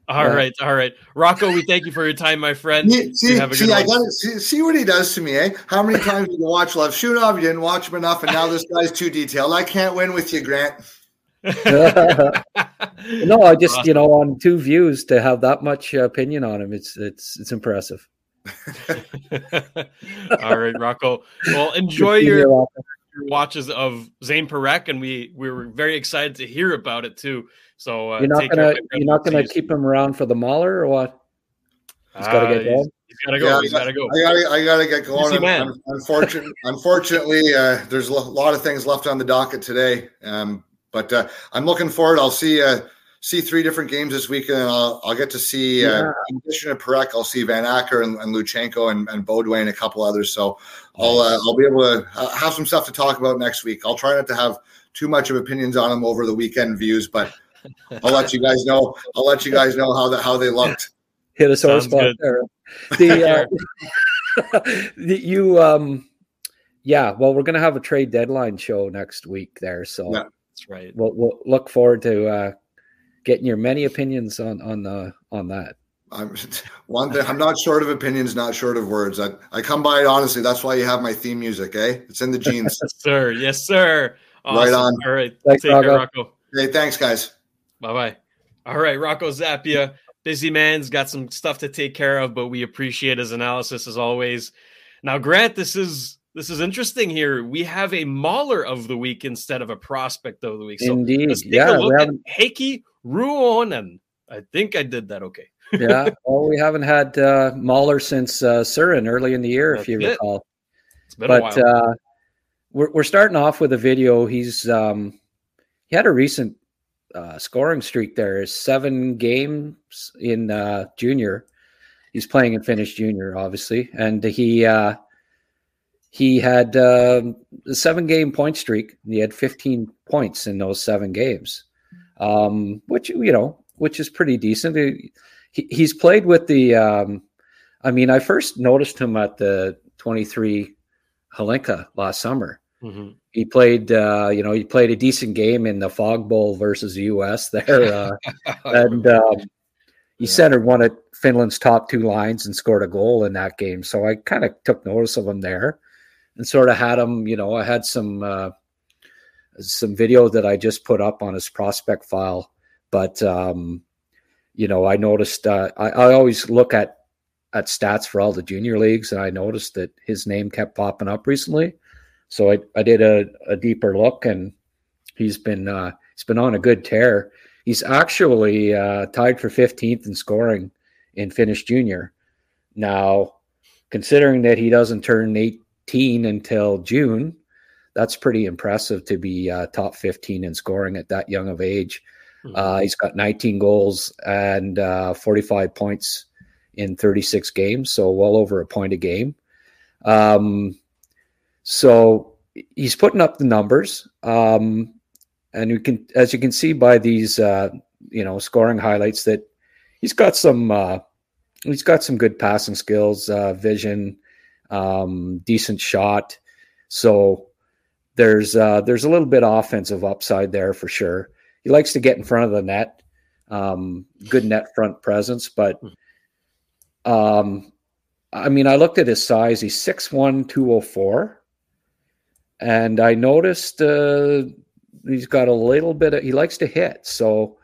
All yeah. right, all right, Rocco. We thank you for your time, my friend. See, see, see I got see, see, what he does to me, eh? How many times did you watch Levshunov? You didn't watch him enough, and now this guy's too detailed. I can't win with you, Grant. (laughs) no, I just you know on two views to have that much opinion on him, it's it's it's impressive. (laughs) all right, Rocco. Well, enjoy your, your watches of Zayne Parekh, and we we were very excited to hear about it too. So uh, you're not gonna you're not gonna keep him around for the Mauler or what? He's got to get uh, going. He's got to go. Yeah, he's got to go. I gotta, I got to get going. Un- unfortunately, (laughs) unfortunately, uh, there's a lot of things left on the docket today. Um, but uh, I'm looking forward. I'll see uh, see three different games this weekend. And I'll, I'll get to see, uh, in addition to Parekh, I'll see Van Acker and, and Luchanko and, and Beaudoin and a couple others. So I'll uh, I'll be able to have some stuff to talk about next week. I'll try not to have too much of opinions on them over the weekend views, but (laughs) I'll let you guys know. I'll let you guys know how that how they looked. Hit a sore spot there. The, (laughs) uh, (laughs) the, you um yeah, well, we're going to have a trade deadline show next week there, so Yeah. That's right. we'll, we'll look forward to uh, getting your many opinions on on the on that. I'm (laughs) one thing. I'm not short of opinions, not short of words. I, I come by it honestly. That's why you have my theme music, eh? It's in the jeans. Yes, (laughs) sir. Yes, sir. Right on. All right. Thanks, Take care, Rocco. Rocco. hey, thanks, guys. Bye bye. All right, Rocco Zappia, busy man's got some stuff to take care of, but we appreciate his analysis as always. Now, Grant, this is this is interesting here. We have a mauler of the week instead of a prospect of the week. So Indeed, let's take yeah, a look at haven't- Heikki Ruonen. I think I did that okay. (laughs) yeah, well, we haven't had uh, Mauler since uh, Surin early in the year, if you it. recall. It's been a But while. uh, we're we're starting off with a video. He's um, he had a recent uh, scoring streak there. Seven games in uh, junior. He's playing in Finnish junior, obviously, and he uh, he had um a seven game point streak. And he had 15 points in those seven games, um, which you know, which is pretty decent. He, he's played with the. Um, I mean, I first noticed him at the 23 Hlinka last summer. Mhm. He played, uh, you know, he played a decent game in the Fog Bowl versus the U.S. there, uh, (laughs) and um, he centered one of Finland's top two lines and scored a goal in that game. So I kind of took notice of him there, and sort of had him. You know, I had some uh, some video that I just put up on his prospect file, but um, you know, I noticed. Uh, I, I always look at at stats for all the junior leagues, and I noticed that his name kept popping up recently. So I, I did a, a deeper look, and he's been uh, he's been on a good tear. He's actually uh, tied for 15th in scoring in Finnish junior. Now, considering that he doesn't turn 18 until June, that's pretty impressive to be uh, top 15 in scoring at that young of age. Uh, he's got 19 goals and uh, 45 points in 36 games, so well over a point a game. Um, so he's putting up the numbers, um, and you can, as you can see by these, uh, you know, scoring highlights, that he's got some, uh, he's got some good passing skills, uh, vision, um, decent shot. So there's uh, there's a little bit of offensive upside there for sure. He likes to get in front of the net, um, good net front presence, but um, I mean, I looked at his size. He's 6'1", 204. And I noticed uh, he's got a little bit of, he likes to hit. So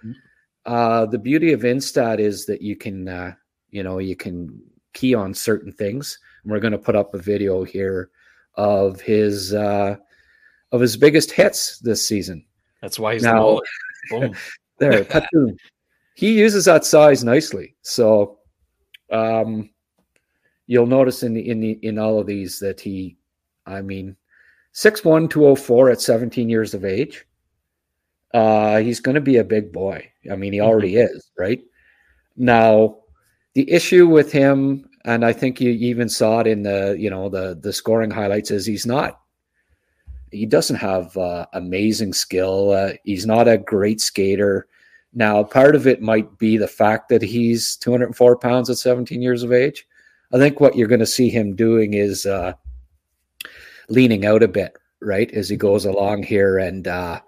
uh, the beauty of Instat is that you can, uh, you know, you can key on certain things. And we're going to put up a video here of his, uh, of his biggest hits this season. That's why he's Now- the. Boom. (laughs) There, he uses that size nicely. So um you'll notice in the in the in all of these that he I mean 6'1, 204 at 17 years of age. Uh he's gonna be a big boy. I mean he already is, right? Now the issue with him, and I think you even saw it in the you know the the scoring highlights, is he's not he doesn't have uh, amazing skill. Uh, he's not a great skater. Now, part of it might be the fact that he's 204 pounds at 17 years of age. I think what you're going to see him doing is uh, leaning out a bit, right, as he goes along here and uh,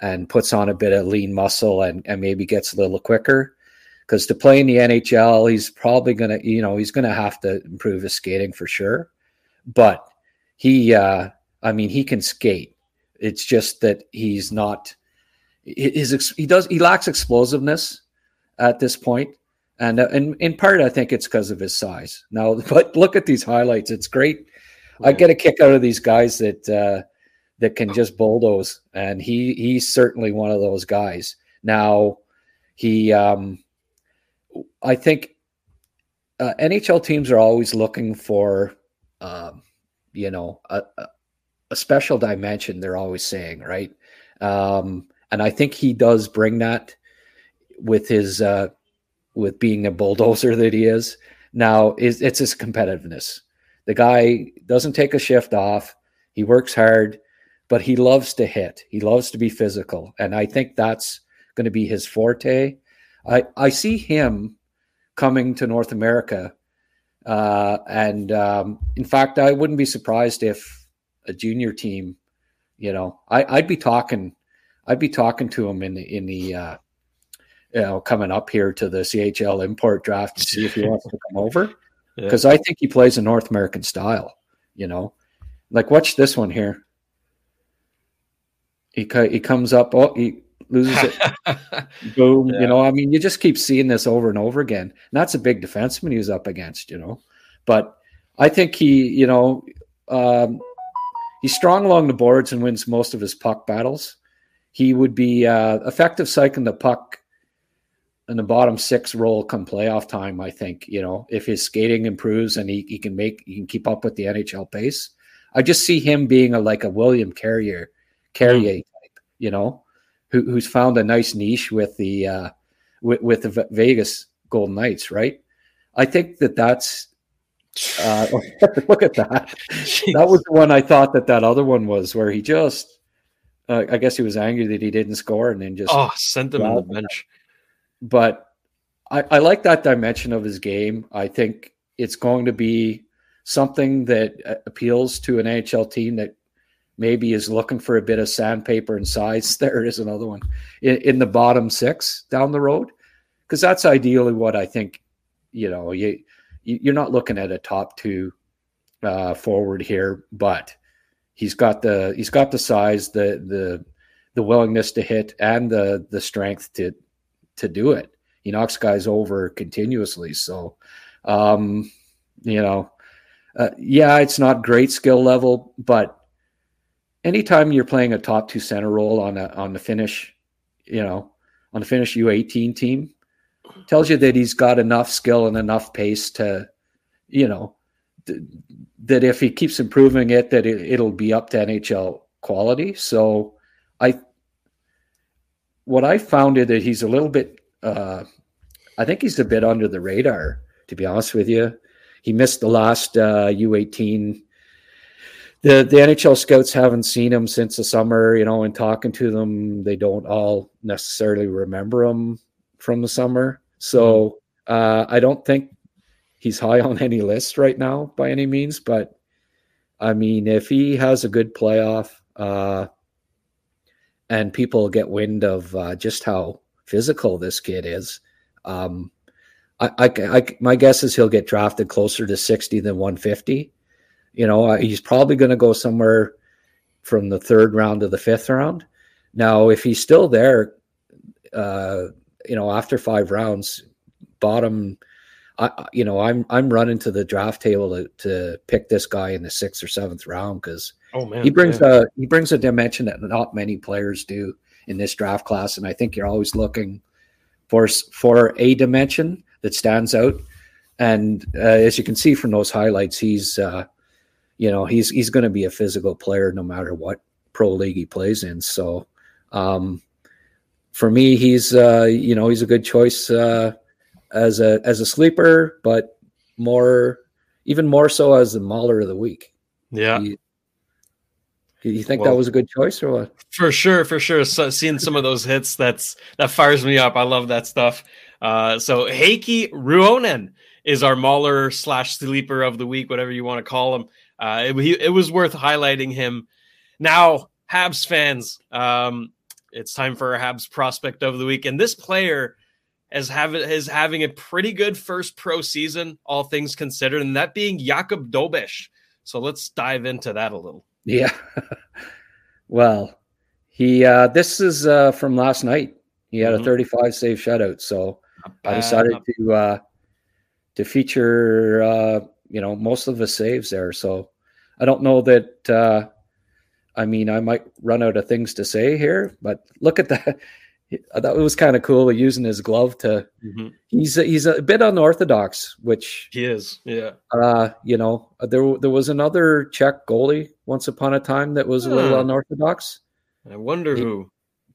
and puts on a bit of lean muscle and, and maybe gets a little quicker. Because to play in the NHL, he's probably going to, you know, he's going to have to improve his skating for sure. But he, uh, I mean, he can skate. It's just that he's not. His he does he lacks explosiveness at this point, and uh, and in part I think it's because of his size. Now, (laughs) but look at these highlights; it's great. I get a kick out of these guys that uh, that can just bulldoze, and he he's certainly one of those guys. Now, he um, I think uh, NHL teams are always looking for um, you know a, a a special dimension they're always saying right? Um and i think he does bring that with his uh with being a bulldozer that he is. Now is it's his competitiveness. The guy doesn't take a shift off. He works hard but he loves to hit. He loves to be physical. And i think that's going to be his forte. I i see him coming to north america uh and um in fact i wouldn't be surprised if a junior team, you know, I, I'd be talking, I'd be talking to him in the in the uh, you know coming up here to the CHL import draft to see if he (laughs) wants to come over because yeah. I think he plays a North American style. You know, like watch this one here. He he comes up. Oh, he loses it. (laughs) Boom. Yeah. You know, I mean, you just keep seeing this over and over again. And that's a big defenseman he was up against. You know, but I think he, you know, um, he's strong along the boards and wins most of his puck battles. He would be uh, effective cycling the puck in the bottom six role come playoff time. I think you know if his skating improves and he, he can make he can keep up with the NHL pace. I just see him being a like a William Carrier Carrier mm. type, you know, who, who's found a nice niche with the uh, with, with the Vegas Golden Knights, right? I think that that's uh, (laughs) look at that. Jeez. That was the one I thought that that other one was where he just, uh, I guess he was angry that he didn't score and then just oh sent them on the bench but I, I like that dimension of his game. I think it's going to be something that uh, appeals to an NHL team that maybe is looking for a bit of sandpaper and size. (laughs) There is another one in, in the bottom six down the road, because that's ideally what I think. You know, you you're not looking at a top two uh, forward here, but he's got the he's got the size, the the the willingness to hit, and the the strength to to do it. He knocks guys over continuously. So, um, you know, uh, yeah, it's not great skill level, but anytime you're playing a top two center role on a on the Finnish, you know, on the Finnish U18 team, tells you that he's got enough skill and enough pace to, you know, th- that if he keeps improving it, that it, it'll be up to NHL quality. So, I what I found is that he's a little bit. Uh, I think he's a bit under the radar, to be honest with you. He missed the last uh, U18. The the NHL scouts haven't seen him since the summer. You know, and talking to them, they don't all necessarily remember him from the summer. So uh, I don't think he's high on any list right now by any means. But I mean, if he has a good playoff, uh, and people get wind of uh, just how physical this kid is. Um, I, I, I, my guess is he'll get drafted closer to 60 than 150. You know, uh, he's probably going to go somewhere from the third round to the fifth round. Now, if he's still there, uh, you know, after five rounds, bottom, I, you know, I'm I'm running to the draft table to, to pick this guy in the sixth or seventh round because Oh man, he brings yeah. a he brings a dimension that not many players do in this draft class, and I think you're always looking for for a dimension that stands out. And uh, as you can see from those highlights, he's uh, you know he's he's going to be a physical player no matter what pro league he plays in. So um, for me, he's uh, you know he's a good choice uh, as a as a sleeper, but more even more so as the mauler of the week. Yeah. He, you think well, that was a good choice or what? For sure, for sure. So, seeing some of those hits, that's that fires me up. I love that stuff. Uh, so Heikki Ruonen is our mauler slash sleeper of the week, whatever you want to call him. Uh, it, he, it was worth highlighting him. Now, Habs fans, um, it's time for our Habs prospect of the week, and this player is having is having a pretty good first pro season, all things considered, and that being Jakub Dobeš. So let's dive into that a little. Yeah. (laughs) well, he uh this is uh from last night. He had mm-hmm. a 35 save shutout, so I decided to uh to feature uh you know most of the saves there. So I don't know that uh I mean I might run out of things to say here, but look at that I thought it was kind of cool using his glove to. Mm-hmm. He's a, he's a bit unorthodox, which he is. Yeah. Uh, you know, there there was another Czech goalie once upon a time that was a little unorthodox. I wonder he who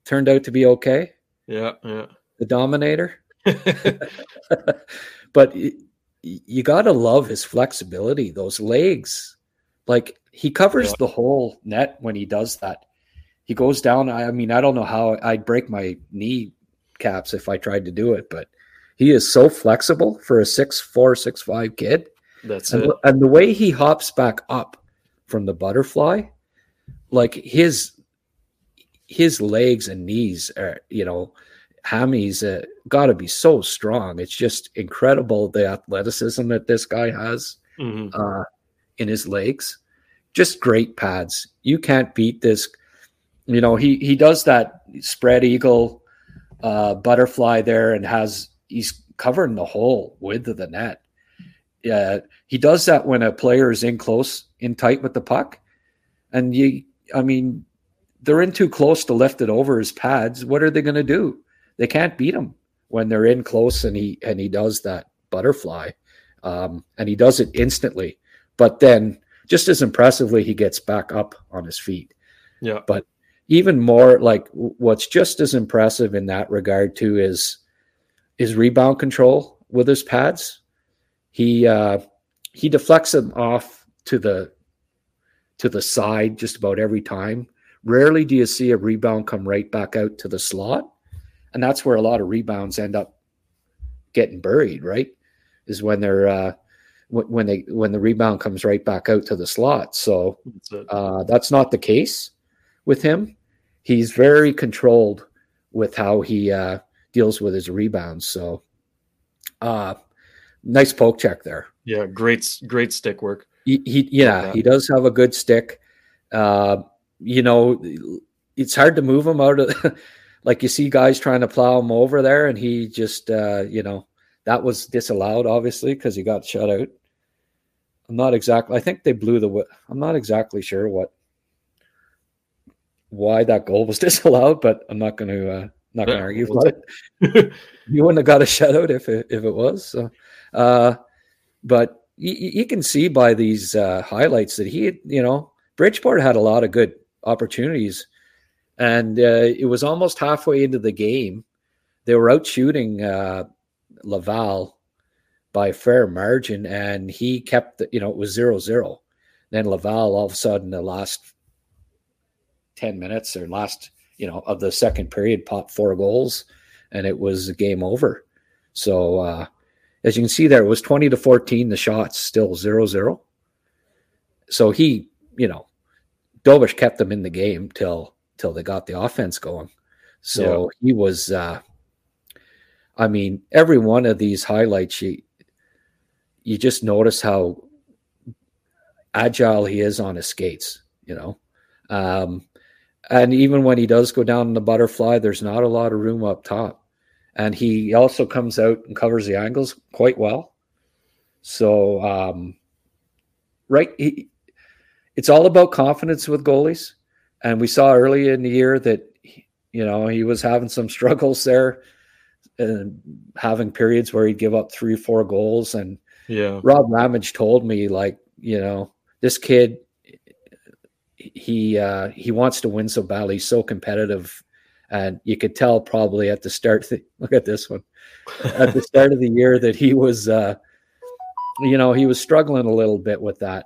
turned out to be okay. Yeah, yeah. The Dominator. (laughs) (laughs) but you got to love his flexibility. Those legs, like he covers yeah. the whole net when he does that he goes down. I mean, I don't know how I'd break my knee caps if I tried to do it, but he is so flexible for a six four, six five kid. That's and, it. And the way he hops back up from the butterfly, like his his legs and knees are, you know, Hammy's uh, got to be so strong. It's just incredible the athleticism that this guy has Mhm. uh, in his legs. Just great pads. You can't beat this. You know, he he does that spread eagle uh, butterfly there and has he's covering the whole width of the net. Yeah, he does that when a player is in close, in tight with the puck, and you. I mean, they're in too close to lift it over his pads. What are they going to do? They can't beat him when they're in close, and he and he does that butterfly, um, and he does it instantly. But then, just as impressively, he gets back up on his feet. Yeah. But even more, like what's just as impressive in that regard too is his rebound control with his pads. He uh, he deflects them off to the to the side just about every time. Rarely do you see a rebound come right back out to the slot, and that's where a lot of rebounds end up getting buried. Right, is when they're uh, when they when the rebound comes right back out to the slot. So That's uh, that's not the case with him. He's very controlled with how he uh, deals with his rebounds. So, uh, nice poke check there. Yeah, great, great stick work. He, he yeah, that. he does have a good stick. Uh, you know, it's hard to move him out of. (laughs) like you see guys trying to plow him over there, and he just, uh, you know, that was disallowed obviously because he got shut out. I'm not exactly. I think they blew the. I'm not exactly sure what why that goal was (laughs) disallowed, but I'm not going to uh, not going to argue about it. you wouldn't have got a shutout if it if it was. So, uh, but you, you can see by these uh, highlights that he, had, you know, Bridgeport had a lot of good opportunities, and uh, it was almost halfway into the game. They were out shooting uh, Laval by a fair margin, and he kept the, you know, it was zero zero. Then Laval all of a sudden the last 10 minutes or last, you know, of the second period popped four goals and it was game over. So, uh, as you can see there, it was 20 to 14, the shots still zero zero. So he, you know, Dobeš kept them in the game till, till they got the offense going. So he was, uh, I mean, every one of these highlight you, you just notice how agile he is on his skates, you know. Um, and even when he does go down in the butterfly, there's not a lot of room up top. And he also comes out and covers the angles quite well. So, um, right, he, it's all about confidence with goalies. And we saw early in the year that, you know, he was having some (laughs) struggles there and having periods where he'd give up three, four goals. And Yeah. Rob Ramage told me, like, you know, this kid, he uh, he wants to win so badly. He's so competitive, and you could tell probably at the start. (laughs) Look at this one. At the start of the year, that he was, uh, you know, he was struggling a little bit with that,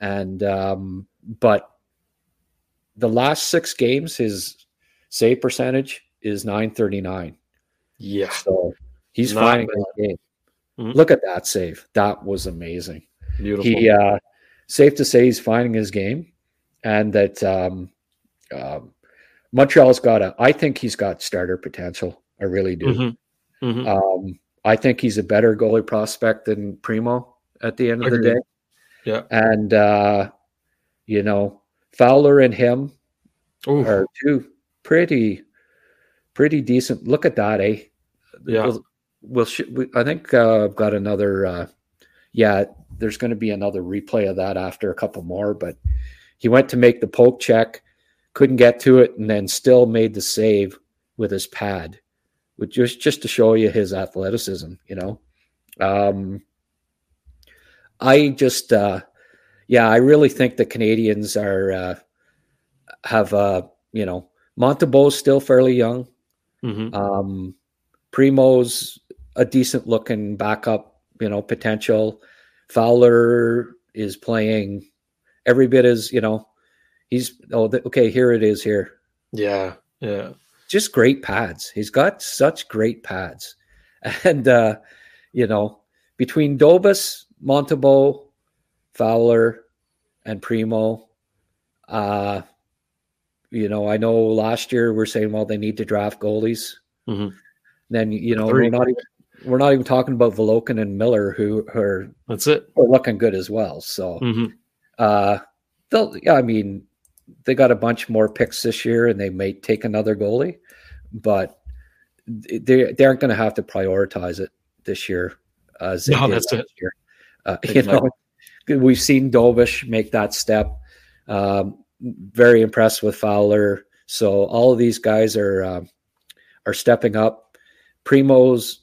and um, but the last six games, his save percentage is nine thirty nine. Yeah. So he's Not finding bad. his game. Mhm. Look at that save. That was amazing. Beautiful. He uh safe to say he's finding his game and that um um Montreal's got a I think he's got starter potential. I really do. Mhm. Mhm. Um I think he's a better goalie prospect than Primeau at the end of the day. Yeah. And uh you know, Fowler and him Ooh. are two pretty pretty decent. Look at that, eh? Yeah. We'll, sh- we, I think uh, I've got another. Uh, yeah, there's going to be another replay of that after a couple more. But he went to make the poke check, couldn't get to it, and then still made the save with his pad, which just just to show you his athleticism. You know, um, I just, uh, yeah, I really think the Canadiens are uh, have, uh, you know, Montembeault's still fairly young. Mhm. Um, Primeau's a decent looking backup, you know, potential. Fowler is playing every bit as, you know, he's, oh, okay, here it is here. Yeah. Yeah. Just great pads. He's got such great pads. (laughs) And, uh, you know, between Dobeš, Montembeault, Fowler, and Primeau, uh, You know, I know last year we're saying, well, they need to draft goalies. Mm-hmm. Then you know we we're not even we're not even talking about Volokhin and Miner who are that's it are looking good as well. So, mm-hmm. uh, they'll yeah, I mean, they got a bunch more picks this year, and they may take another goalie, but they they aren't going to have to prioritize it this year. No, that's it. Year. Uh, you know, (laughs) we've seen Dobeš make that step. Um, very impressed with Fowler. So all of these guys are uh, are stepping up. Primeau's,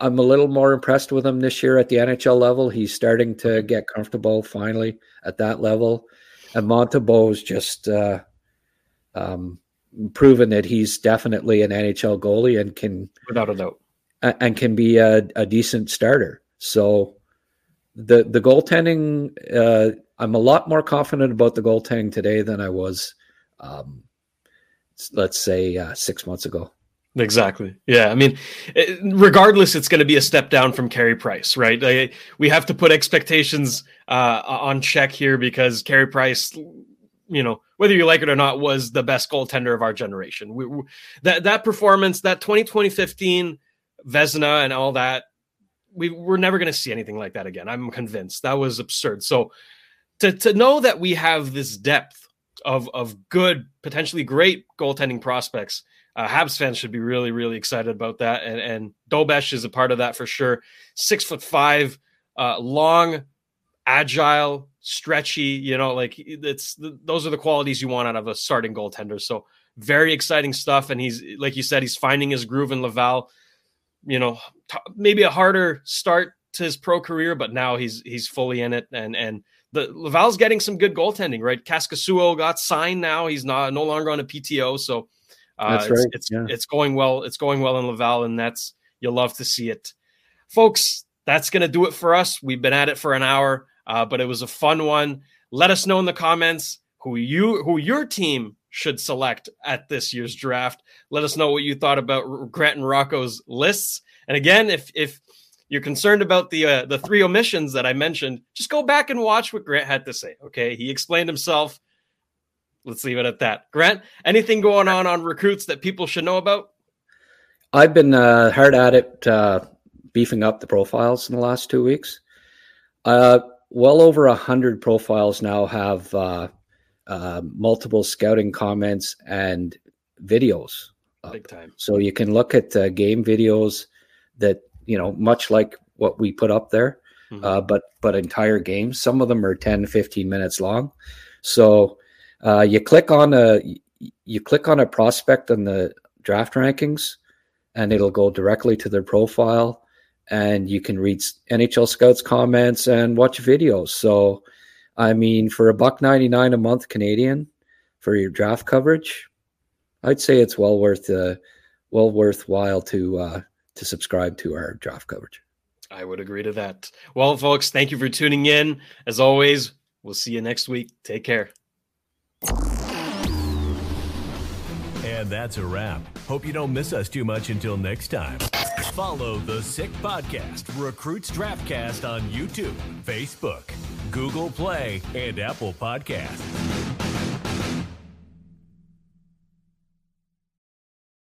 I'm a little more impressed with him this year at the NHL level. He's starting to get comfortable finally at that level, and Montembeault's just uh, um, proven that he's definitely an NHL goalie and can, without a doubt, and can be a, a decent starter. So the the goaltending, uh, I'm a lot more confident about the goaltending today than I was, um, let's say, uh, six months ago. Exactly. Yeah. I mean, regardless, it's going to be a step down from Carey Price, right? We have to put expectations uh, on check here because Carey Price, you know, whether you like it or not, was the best goaltender of our generation. We, we, that that performance, that 2020 15 Vezina and all that, we we're never going to see anything like that again. I'm convinced that was absurd. So to to know that we have this depth of of good, potentially great goaltending prospects uh, Habs fans should be really, really excited about that. And, and Dobeš is a part of that for sure. Six foot five, uh, long, agile, stretchy. You know, like it's those are the qualities you want out of a starting goaltender. So very exciting stuff. And he's like you said, he's finding his groove in Laval. You know, t- maybe a harder start to his pro career, but now he's he's fully in it. And and the Laval's getting some good goaltending. Right, Kaskisuo got signed now. He's not no longer on a PTO, so uh, that's right. It's, yeah. it's going well. It's going well in Laval, and that's you'll love to see it, folks. That's going to do it for us. We've been at it for an hour, uh, but it was a fun one. Let us know in the comments who you who your team should select at this year's draft. Let us know what you thought about Grant and Rocco's lists. And again, if if you're concerned about the uh, the three omissions that I mentioned, just go back and watch what Grant had to say. Okay, he explained himself let's leave it at that. Grant, anything going on on recruits that people should know about? I've been uh, hard at it, uh, beefing up the profiles in the last two weeks. Uh, well over a hundred profiles now have uh, uh, multiple scouting comments and videos. Big time. So you can look at uh, game videos that you know, much like what we put up there, mm-hmm. but but entire games. Some of them are 10, 15 minutes long. So uh, you click on a you click on a prospect in the draft rankings, and it'll go directly to their profile, and you can read NHL scouts comments and watch videos. So, I mean, for a buck ninety nine a month Canadian for your draft coverage, I'd say it's well worth uh, well worthwhile to uh, to subscribe to our draft coverage. I would agree to that. Well, folks, thank you for tuning in. As always, we'll see you next week. Take care. And that's a wrap. Hope you don't miss us too much until next time. Follow the Sick Podcast, Recruits Draftcast on YouTube, Facebook, Google Play, and Apple Podcasts.